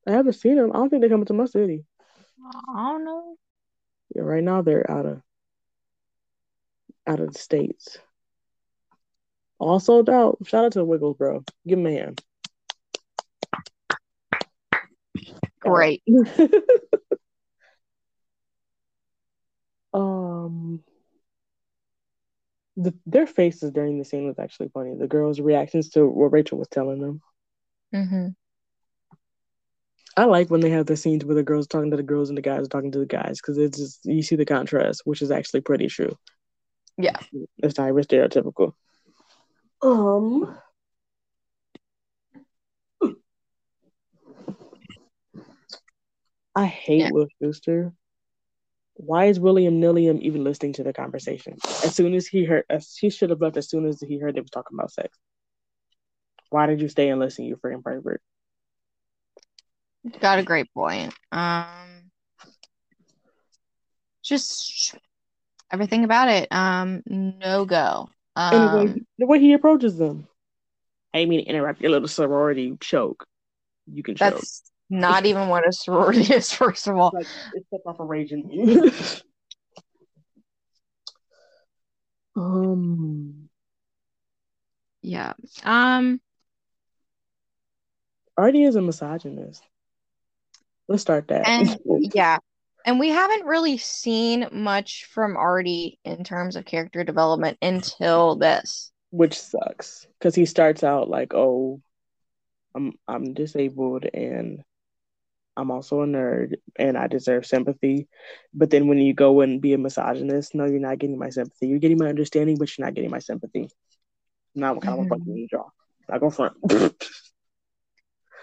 I haven't seen them. I don't think they're coming to my city. I don't know. Yeah, right now they're out of out of the states. All sold out. Shout out to the Wiggles, bro. Give them a hand. Great. [laughs] um, the, their faces during the scene was actually funny. The girls' reactions to what Rachel was telling them. Mm-hmm. I like when they have the scenes where the girls talking to the girls and the guys talking to the guys because it's just you see the contrast, which is actually pretty true. Yeah, it's not even stereotypical. Um, I hate yeah. Will Schuester. Why is William Nilliam even listening to the conversation? As soon as he heard, as he should have left as soon as he heard they was talking about sex. Why did you stay and listen, you freaking pervert? Got a great point. Um, just everything about it. Um, no go. Um, and the way, um, the way he approaches them. I mean, interrupt your little sorority choke. You can choke. That's not even what a sorority is. [laughs] First of all, it's, like, it's off a raging. [laughs] um. Yeah. Um. Artie is a misogynist. Let's start that. And [laughs] yeah. And we haven't really seen much from Artie in terms of character development until this. Which sucks. Because he starts out like, oh, I'm I'm disabled and I'm also a nerd and I deserve sympathy. But then when you go and be a misogynist, no, you're not getting my sympathy. You're getting my understanding, but you're not getting my sympathy. Now I'm kind of mm-hmm. you draw. I go front.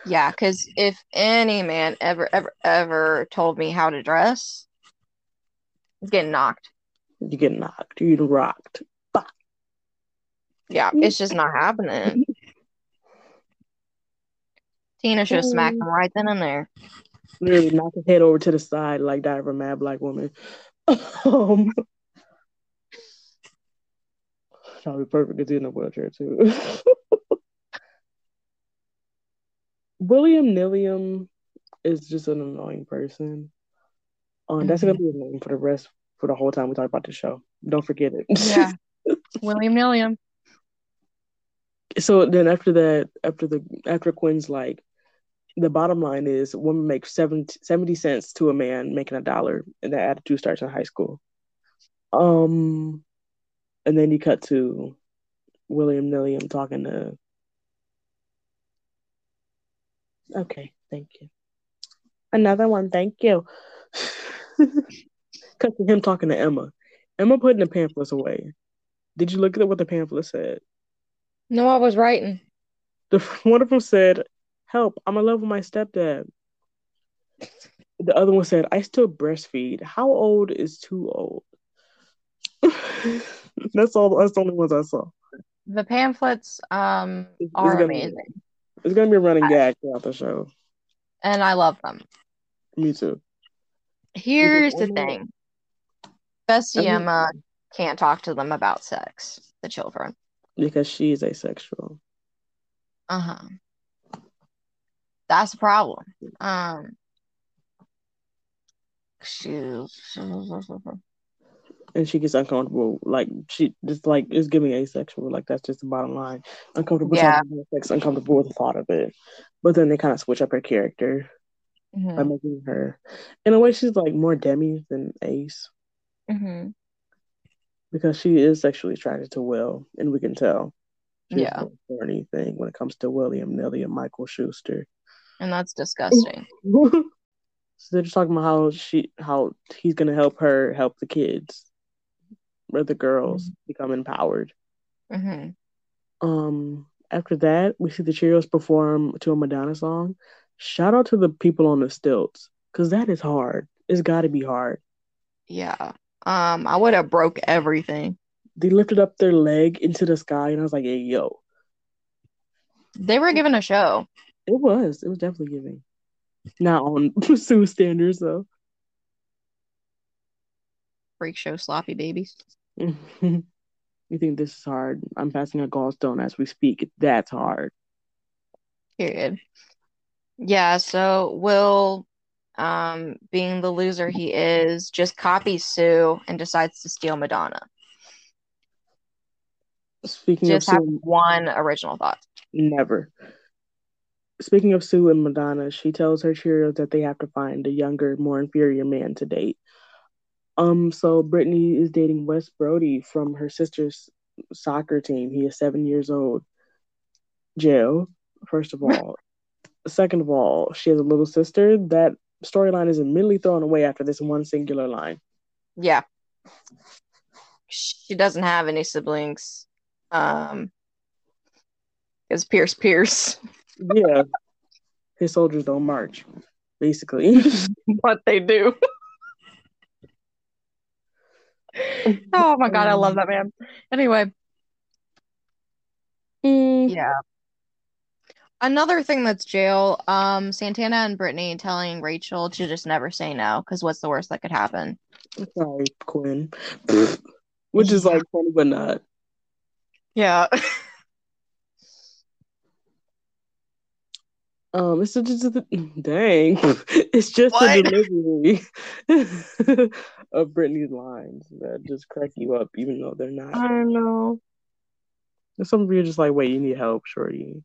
Yeah, because if any man ever, ever, ever told me how to dress, he's getting knocked. You get knocked. You get rocked. Bah. Yeah, it's just not happening. [laughs] Tina should have smacked him right then and there. Literally knock his head over to the side like that of a mad black woman. [laughs] um, that would be perfect because he's in a wheelchair too. [laughs] William Nilliam is just an annoying person. Um, mm-hmm. That's gonna be annoying for the rest for the whole time we talk about the show. Don't forget it. Yeah, [laughs] William Nilliam. So then after that, after the after Quinn's like, the bottom line is woman makes 70, 70 cents to a man making a dollar, and that attitude starts in high school. Um, and then you cut to William Nilliam talking to Okay, thank you. Another one, thank you. [laughs] Cut to him talking to Emma. Emma putting the pamphlets away. Did you look at what the pamphlet said? No, I was writing. The [laughs] one of them said, "Help! I'm in love with my stepdad." The other one said, "I still breastfeed. How old is too old?" [laughs] that's all. That's the only ones I saw. The pamphlets um, are amazing. It's gonna be a running gag throughout the show. And I love them. Me too. Here's the thing. Bestie Emma can't talk to them about sex, the children. Because she's asexual. Uh-huh. That's a problem. Um she's and she gets uncomfortable. Like she just like is giving asexual. Like that's just the bottom line. Uncomfortable yeah. sex, uncomfortable with the thought of it. But then they kind of switch up her character mm-hmm. by making her, in a way, she's like more Demi than Ace. Mm-hmm. Because she is sexually attracted to Will, and we can tell. She's yeah. Or anything when it comes to William Nelly and Michael Schuester. And that's disgusting. [laughs] so they're just talking about how she how he's gonna help her help the kids where the girls mm-hmm. become empowered. Mm-hmm. Um, after that, we see the Cheerios perform to a Madonna song. Shout out to the people on the stilts because that is hard. It's got to be hard. Yeah. Um, I would have broke everything. They lifted up their leg into the sky, and I was like, "Hey, yo!" They were giving a show. It was. It was definitely giving. Not on [laughs] Sue standards though. Freak show sloppy babies. [laughs] you think this is hard? I'm passing a gallstone as we speak. That's hard. Period. Yeah, so Will, um, being the loser he is, just copies Sue and decides to steal Madonna. Speaking just of have Sue, one original thought. Never. Speaking of Sue and Madonna, she tells her Cheerios that they have to find a younger, more inferior man to date. Um, so Brittany is dating Wes Brody from her sister's soccer team. He is seven years old. Jail, first of all. [laughs] Second of all, she has a little sister. That storyline is immediately thrown away after this one singular line. Yeah. She doesn't have any siblings. Um, it's Pierce Pierce. [laughs] Yeah. His soldiers don't march, basically. [laughs] what they do. oh my god, I love that man. Anyway. Mm. Yeah. Another thing that's jail, um, Santana and Brittany telling Rachel to just never say no, because what's the worst that could happen? Sorry, Quinn. [laughs] Which is like funny but not. Yeah. [laughs] Um, it's just [laughs] a, dang. [laughs] It's just What? the delivery [laughs] of Brittany's lines that just crack you up, even though they're not. I know. And some of you are just like, wait, you need help, shorty.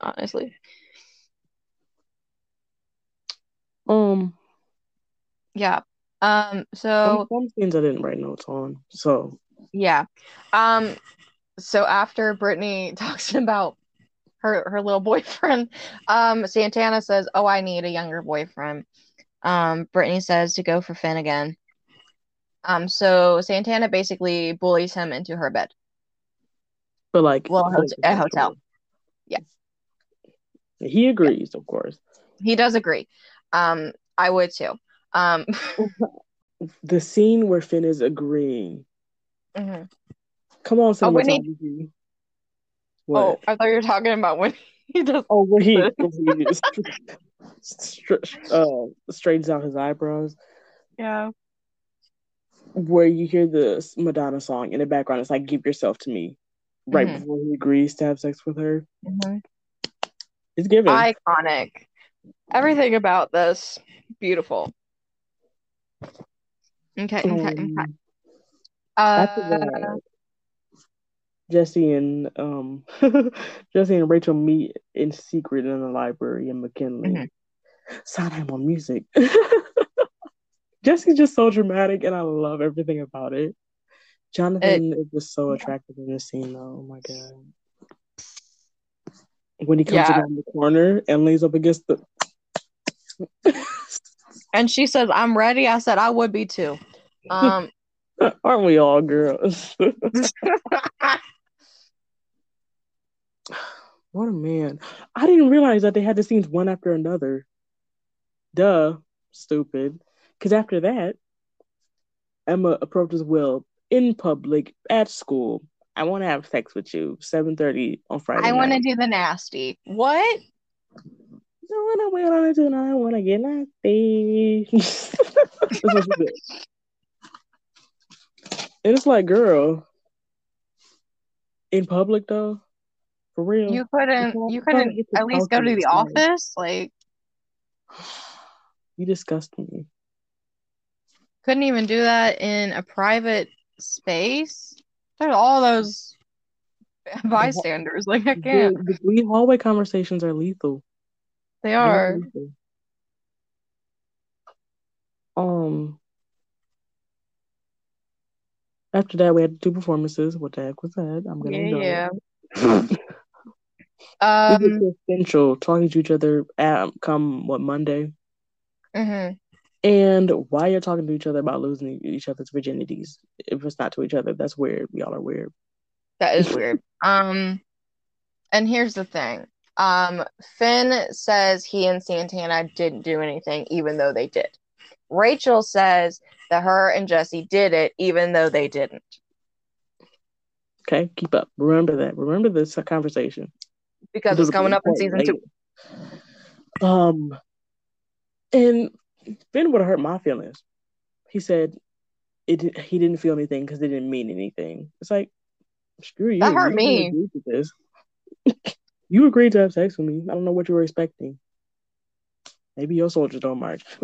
Honestly. Um, Yeah. Um, some, so some scenes I didn't write notes on. So yeah. Um, so after Brittany talks about her her little [laughs] boyfriend, um, Santana says, Oh, I need a younger boyfriend. Um, Brittany says to go for Finn again. Um, so Santana basically bullies him into her bed. but like Well, a hot- a hotel. Yeah. He agrees, of course. He does agree. Um, I would too. Um, [laughs] The scene where Finn is agreeing. [laughs] mhm. Come on, Oh, when cinematography. Oh, I thought you were talking about when [laughs] he does. Oh, where he, where he [laughs] uh, straightens out his eyebrows. Yeah. Where you hear the Madonna song in the background, it's like "Give Yourself to Me," right Mhm. before he agrees to have sex with her. Mhm. It's given. Iconic. Everything about this beautiful. Okay, okay, okay. Um, Uh, Jesse and um [laughs] Jesse and Rachel meet in secret in the library in McKinley. Mhm. Sondheim on music. [laughs] Jesse's just so dramatic, and I love everything about it. Jonathan is just so attractive in this scene, though. Oh my god! When he comes Yeah. around the corner and lays up against the. [laughs] and she says, "I'm ready." I said, "I would be too." Um, Aren't we all girls? What a man! I didn't realize that they had the scenes one after another. Duh, stupid. Because after that, Emma approaches Will in public at school. I want to have sex with you. Seven thirty on Friday. I want to do the nasty. What? I want to wait on it tonight. I want to get nasty. [laughs] That's what she did. And it's like, girl, in public though, for real. You couldn't. Before- You couldn't at least go to the calculus, office. Like, You disgust me. couldn't even do that in a private space. There's all those [laughs] bystanders. Like, I can't. The, the hallway conversations are lethal. They They are. lethal. Um. After that, we had two performances. What the heck was that? I'm gonna enjoy Yeah. [laughs] Um. Central talking to each other at come what Monday, mhm. and why you're talking to each other about losing each other's virginities. If it's not to each other, that's weird. We all are weird. That is weird. [laughs] Um, and here's the thing. Um, Finn says he and Santana didn't do anything, even though they did. Rachel says that her and Jesse did it, even though they didn't. Okay, keep up. Remember that. Remember this conversation. Because it's coming up in season two. Um, and Ben would have hurt my feelings. He said it. He didn't feel anything because it didn't mean anything. It's like screw you. That hurt You me. [laughs] you agreed to have sex with me. I don't know what you were expecting. Maybe your soldiers don't march. [laughs]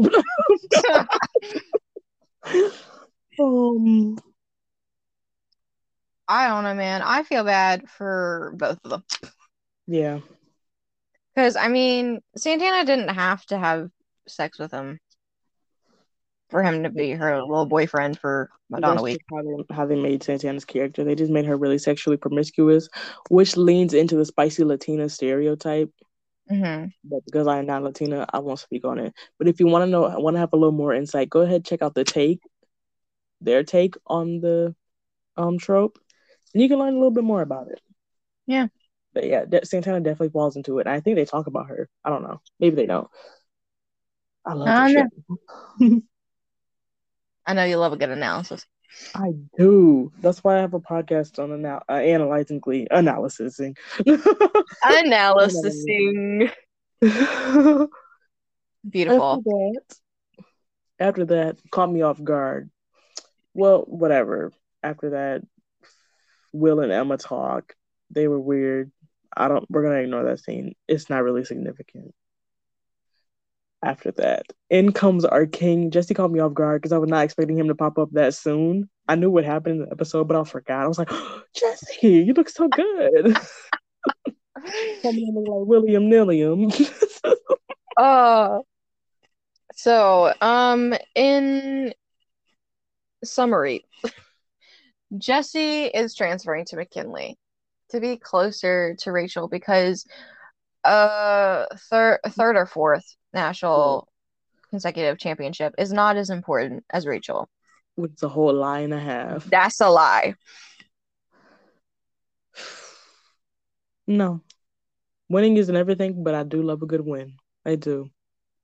um, I don't know, man. I feel bad for both of them. Yeah. Because I mean, Santana didn't have to have sex with him for him to be her little boyfriend for Madonna Week. how they, how they made Santana's character. They just made her really sexually promiscuous, which leans into the spicy Latina stereotype. hmm But because I'm not Latina, I won't speak on it. But if you want to know, want to have a little more insight, go ahead check out the take, their take on the um trope, and you can learn a little bit more about it. Yeah. But yeah, de- Santana definitely falls into it. And I think they talk about her. I don't know. Maybe they don't. I love I show. [laughs] I know you love a good analysis. I do. That's why I have a podcast on anal- uh, analyzing Glee, analysising. [laughs] Analysising. [laughs] after Beautiful. that, after that, caught me off guard. Well, whatever. After that, Will and Emma talk. They were weird. I don't. We're gonna ignore that scene. It's not really significant. After that, in comes our king. Jesse caught me off guard because I was not expecting him to pop up that soon. I knew what happened in the episode, but I forgot. I was like, [gasps] Jesse, you look so good. [laughs] Coming in like William Nilliam. [laughs] Uh, so, um, in summary, [laughs] Jesse is transferring to McKinley to be closer to Rachel because uh third third or fourth national consecutive championship is not as important as Rachel. It's a whole lie and a half. That's a lie. No. Winning isn't everything, but I do love a good win. I do.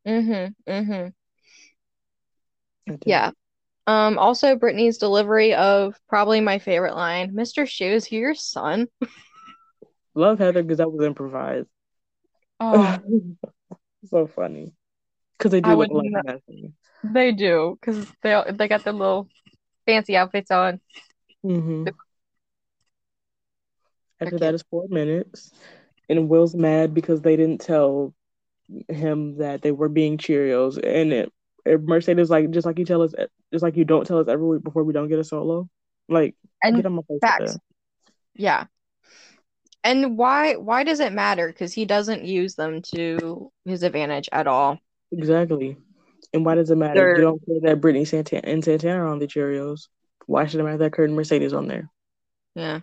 Mm-hmm. Mm-hmm. I do. Yeah. Um, also Brittany's delivery of probably my favorite line, Mr. Schue, is he your son? [laughs] Love Heather because that was improvised. Oh, [laughs] so funny. Because they do I look would alike not- that scene. they do, because they they got their little fancy outfits on. Mm-hmm. After that is four minutes. And Will's mad because they didn't tell him that they were being Cheerios. And it, it Mercedes like just like you tell us just like you don't tell us every week before we don't get a solo. Like And get on my face facts. Yeah. And why why does it matter? Because he doesn't use them to his advantage at all. Exactly. And why does it matter? They're- You don't care that Brittany Santana and Santana are on the Cheerios. Why should it matter that Kurt Mercedes on there? Yeah.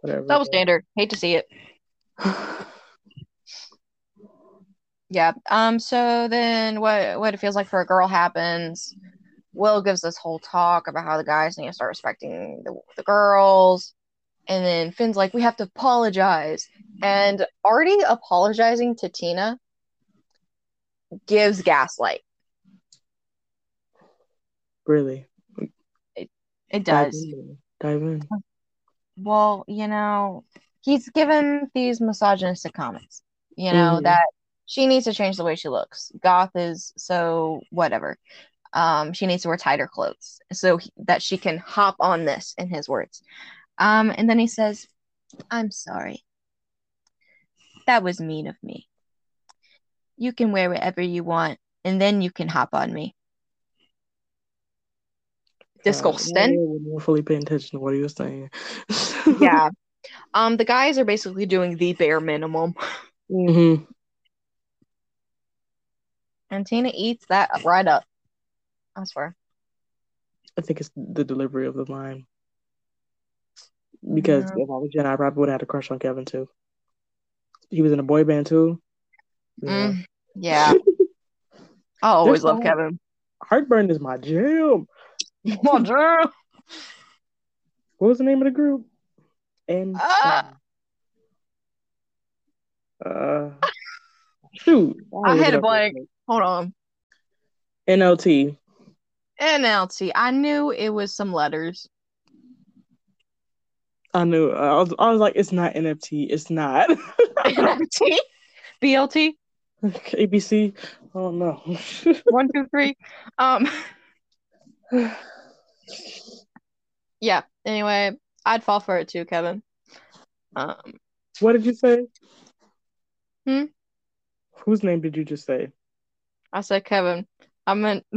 Whatever. Double standard. Hate to see it. [laughs] Yeah. Um, so then what what it feels like for a girl happens. Will gives this whole talk about how the guys need to start respecting the, the girls. And then Finn's like, we have to apologize. And Artie apologizing to Tina gives gaslight. really? It Dive does. in. Dive in. Well, you know, he's given these misogynistic comments, you know, Mhm. that she needs to change the way she looks. Goth is so whatever. Um, she needs to wear tighter clothes so he, that she can hop on this, in his words. Um, and then he says, I'm sorry. That was mean of me. You can wear whatever you want, and then you can hop on me. Disgusting. Uh, I wasn't fully paying attention to what he was saying. [laughs] Yeah. Um, the guys are basically doing the bare minimum. hmm And Tina eats that right up. I swear. I think it's the delivery of the line. Because Yeah. if I was Jen, I probably would have had a crush on Kevin too. He was in a boy band too. Yeah. Mm, yeah. [laughs] I always love Kevin. Heartburn is my jam. my Drew. [laughs] What was the name of the group? And Ah. uh, shoot, I I'll had a blank. Hold on. NLT. NLT. I knew it was some letters. I knew. I was. I was like, it's not NFT. It's not. NLT. BLT. ABC. Oh no. [laughs] One, two, three. Um. Yeah. Anyway, I'd fall for it too, Kevin. Um. what did you say? Hmm? Whose name did you just say? I said Kevin. I meant. [laughs]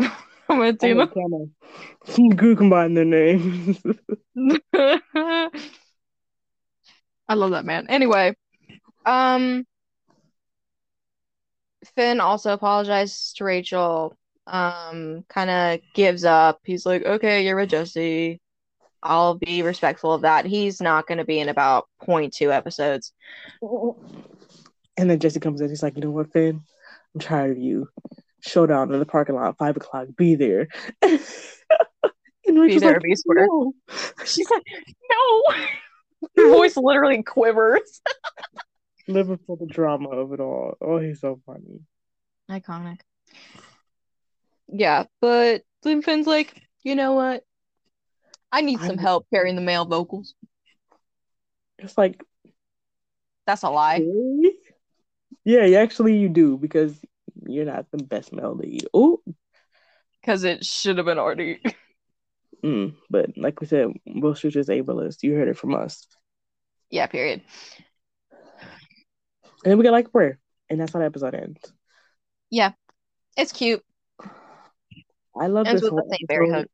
I meant Tina. Good combine their names. [laughs] I love that man. Anyway, Um, Finn also apologizes to Rachel. Um, kind of gives up. He's like, "Okay, you're with Jesse. I'll be respectful of that." He's not going to be in about 0.2 episodes. And then Jesse comes in. He's like, "You know what, Finn? I'm tired of you. Showdown in the parking lot, five o'clock. Be there." [laughs] and Be there, like, be square. "No." She's like, "No." Her voice literally quivers. [laughs] Living for the drama of it all. Oh, he's so funny. Iconic. Yeah, but then Finn's like, you know what? I need some I- help carrying the male vocals. It's like, That's a lie. really? Yeah, actually, you do because you're not the best male lead. Oh, Because it should have been already. mm, but like we said, Will is ableist. You heard it from us. yeah, period. And then we get like prayer, and that's how the episode ends. Yeah, it's cute. I love Ends this whole. Episode.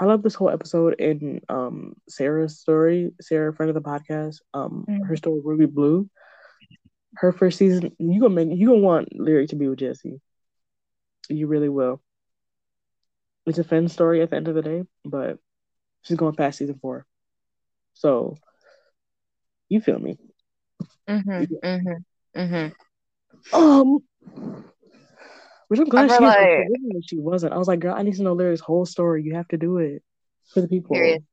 I love this whole episode in um Sarah's story. Sarah, friend of the podcast, um, Mhm. her story Ruby Blue. Her first season, you gonna make you gonna want Lyric to be with Jesse. You really will. It's a Finn story at the end of the day, but she's going past season four. So you feel me? Mm-hmm. Mm-hmm. Mm-hmm. Um which I'm glad I she like- originally she wasn't. I was like, girl, I need to know Lyric's whole story. You have to do it for the people. Period.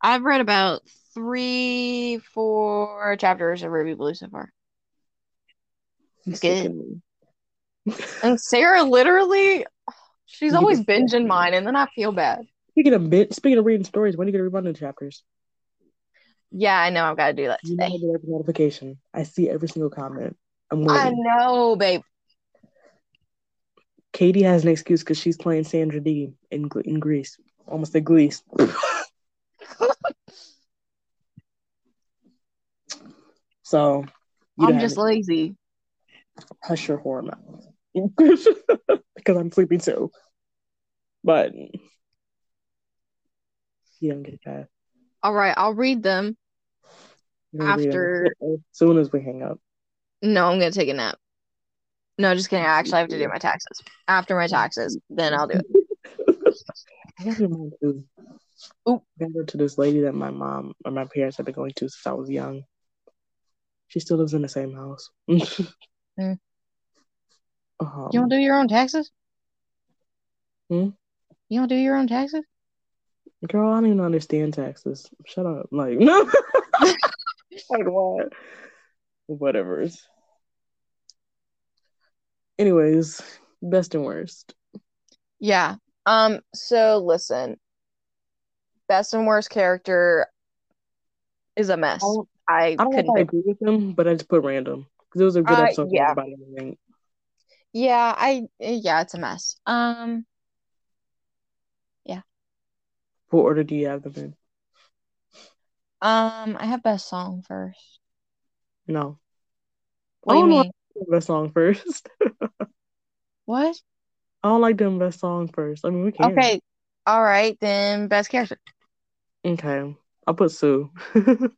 I've read about three, four chapters of Ruby Blue so far. You good. [laughs] And Sarah literally, she's always binging mine, and then I feel bad. Speaking of bit, speaking of reading stories, when are you gonna read London chapters? Yeah, I know I've got to do that You know today. every notification. I see every single comment. I'm I know, babe. Katie has an excuse because she's playing Sandra Dee in Gl- in Grease. Almost a Grease. [laughs] so I'm just have lazy. Hush your whore mouth [laughs] because I'm sleepy too. But you don't get it back. All right, I'll read them. You're read it After- as soon as we hang up. No, I'm gonna take a nap. No, just kidding. I actually have to do my taxes. After my taxes, then I'll do it. [laughs] I got your mom too. Oop. I to this lady that my mom or my parents have been going to since I was young. She still lives in the same house. [laughs] Mm. Um, You don't do your own taxes? Hmm? You don't do your own taxes? girl, I don't even understand taxes. Shut up. Like no. [laughs] like what? Whatever. Anyways, best and worst. Yeah. Um, so listen. Best and worst character is a mess. I I I don't know couldn't I agree with them, but I just put random because it was a good Uh, episode. yeah. about everything. Yeah, I yeah, it's a mess. Um, yeah. What order do you have them in? um, I have best song first. No. What do you I don't mean? like best song first. [laughs] What? I don't like them best song first. I mean, we can. Okay. All right, then best character. Okay. I'll put Sue. [laughs]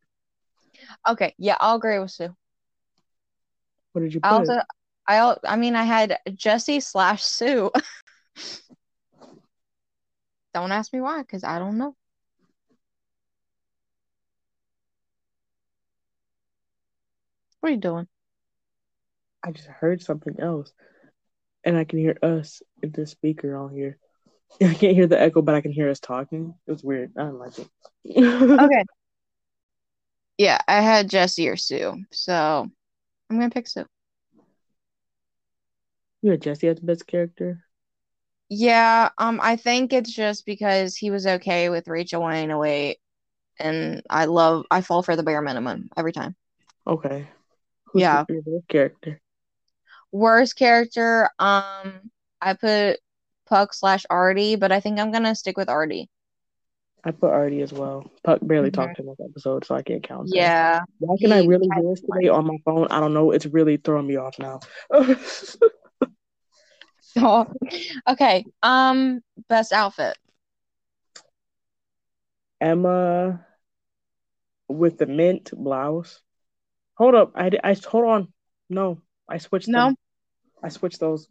Okay, yeah, I'll agree with Sue. What did you I put? also I I mean I had Jesse slash Sue. [laughs] Don't ask me why, because I don't know. What are you doing? I just heard something else. And I can hear us in the speaker on here. [laughs] I can't hear the echo, but I can hear us talking. It was weird. I don't like it. [laughs] Okay. Yeah, I had Jesse or Sue, so I'm gonna pick Sue. you had Jesse as the best character. Yeah, um, I think it's just because he was okay with Rachel wanting to wait, and I love I fall for the bare minimum every time. Okay. Who's Yeah. your favorite character? Worst character, um, I put Puck slash Artie, but I think I'm gonna stick with Artie. I put Artie as well. Puck barely Mhm. talked in this episode, so I can't count that. Yeah. Why can I really hear this today on my phone? I don't know. It's really throwing me off now. [laughs] Oh, okay. Um, best outfit. Emma with the mint blouse. Hold up. I, I hold on. No, I switched No? them. I switched those.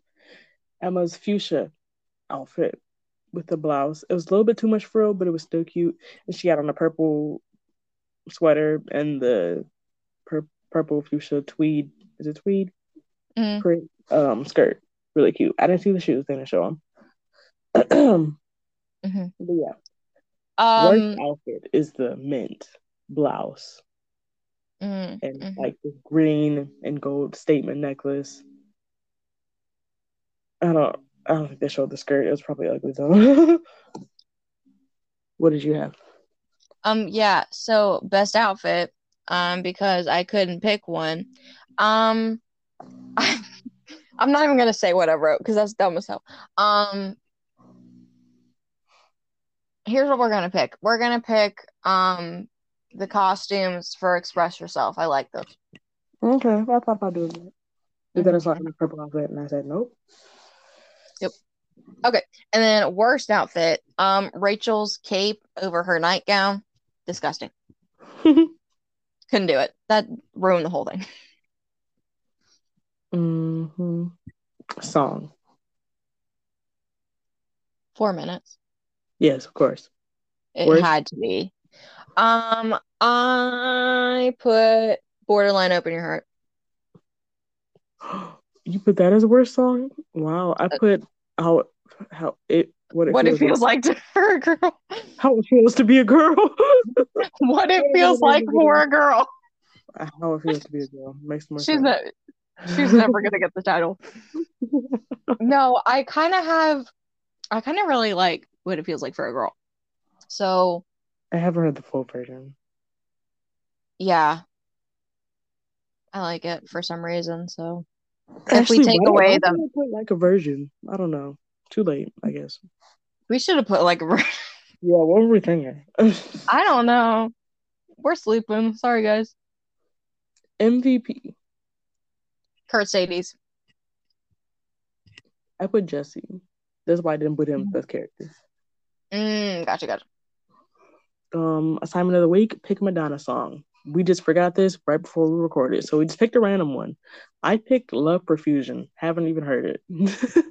Emma's fuchsia outfit with the blouse. It was a little bit too much frill, but it was still cute. And she had on a purple sweater and the pur- purple fuchsia tweed. Is it tweed? Mm. Print, um, skirt. Really cute. I didn't see the shoes. They didn't show them. [clears throat] Mhm. But yeah, Um, worst outfit is the mint blouse mm, and mhm. like the green and gold statement necklace. I don't. I don't think they showed the skirt. It was probably ugly though. [laughs] what did you have? Um, yeah, so best outfit, um, because I couldn't pick one. Um, [laughs] I'm not even gonna say what I wrote because that's dumb as hell. Um, here's what we're gonna pick. We're gonna pick um the costumes for Express Yourself. I like those. Okay, I thought about doing that. But then. I saw the purple outfit and I said nope. And then worst outfit, um, Rachel's cape over her nightgown. Disgusting. [laughs] Couldn't do it. That ruined the whole thing. [laughs] hmm Song. Four minutes. Yes, of course. It Worst? had to be. Um, I put Borderline Open Your Heart. [gasps] You put that as a worst song? Wow. I put how how it what it What feels, it feels like to [laughs] for a girl. how it feels to be a girl. [laughs] What it feels like for a girl. how it feels to be a girl makes more She's sense. not she's never gonna get the title. [laughs] No, I kind of have I kind of really like what it feels like for a girl. So, I haven't heard the full version. yeah. I like it for some reason, so if we take why- away why the put like a version. I don't know. Too late, I guess. we should have put like a [laughs] Yeah, what were we thinking? [laughs] I don't know. We're sleeping. Sorry guys. MVP. Kurtcedes. I put Jesse. That's why I didn't put him Mm-hmm. as character. Mm, gotcha, gotcha. Um, assignment of the week: pick Madonna song. We just forgot this right before we recorded, so we just picked a random one. I picked "Love Profusion. Haven't even heard it. [laughs]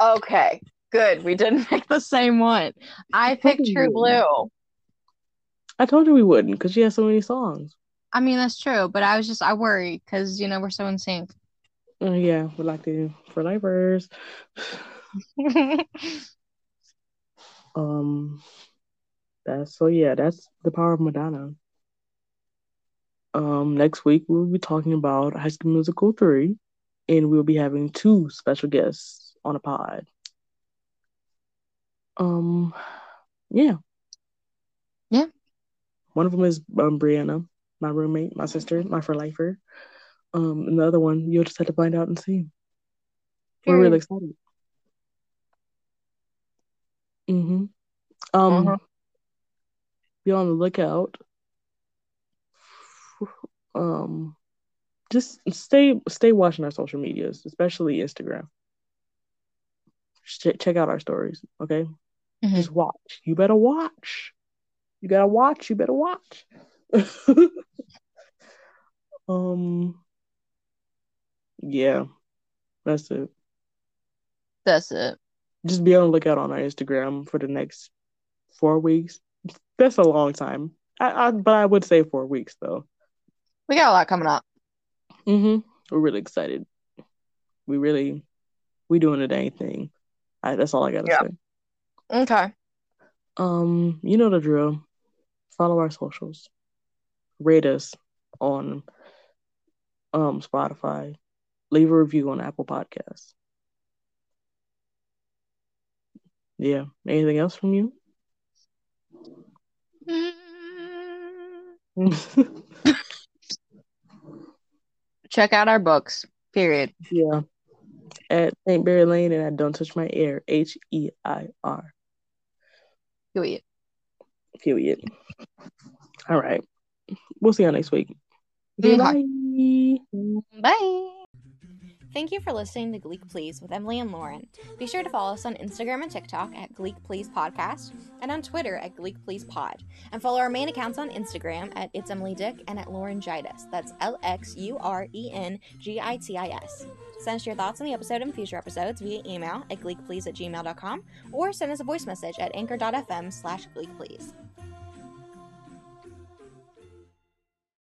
Okay, good. We didn't pick the same one. I picked True. Blue. I told you we wouldn't because she has so many songs. I mean, that's true, but I was just I worry because you know we're so in sync. Uh, yeah, we like to for lifers. [laughs] Um, that's so yeah, that's the power of Madonna. Um, next week we'll be talking about High School Musical three, and we'll be having two special guests on a pod. Um, yeah, Yeah. One of them is um, Brianna, my roommate, my sister, my for lifer. Um, and the other one you'll just have to find out and see. We're really excited. Mm-hmm. Um, Uh-huh. be on the lookout. Um, just stay stay watching our social medias, especially Instagram. Check check out our stories, okay? Mhm. Just watch. You better watch. You gotta watch. You better watch. [laughs] um. Yeah, that's it. That's it. Just be on the lookout on our Instagram for the next four weeks. That's a long time. I, I but I would say four weeks though. We got a lot coming up. Mm-hmm. We're really excited. We really we doing a dang thing. I, that's all I gotta Yeah. say. Okay. Um, you know the drill. Follow our socials. Rate us on um Spotify. Leave a review on Apple Podcasts. Yeah. Anything else from you? Mm. [laughs] [laughs] Check out our books. Period. yeah. At St. Barry Lane and I Don't Touch My Heir. H E I R. Period. Period. All right. We'll see y'all next week. Goodbye. Bye. Thank you for listening to Gleek Please with Emilee and Lauren. Be sure to follow us on Instagram and TikTok at Gleek Please Podcast and on Twitter at Gleek Please Pod. And follow our main accounts on Instagram at It's Emilee Dick and at Lauren Gitis. That's L X U R E N G I T I S. Send us your thoughts on the episode and future episodes via email at gleekplease at gmail.com or send us a voice message at anchor.fm slash gleekplease.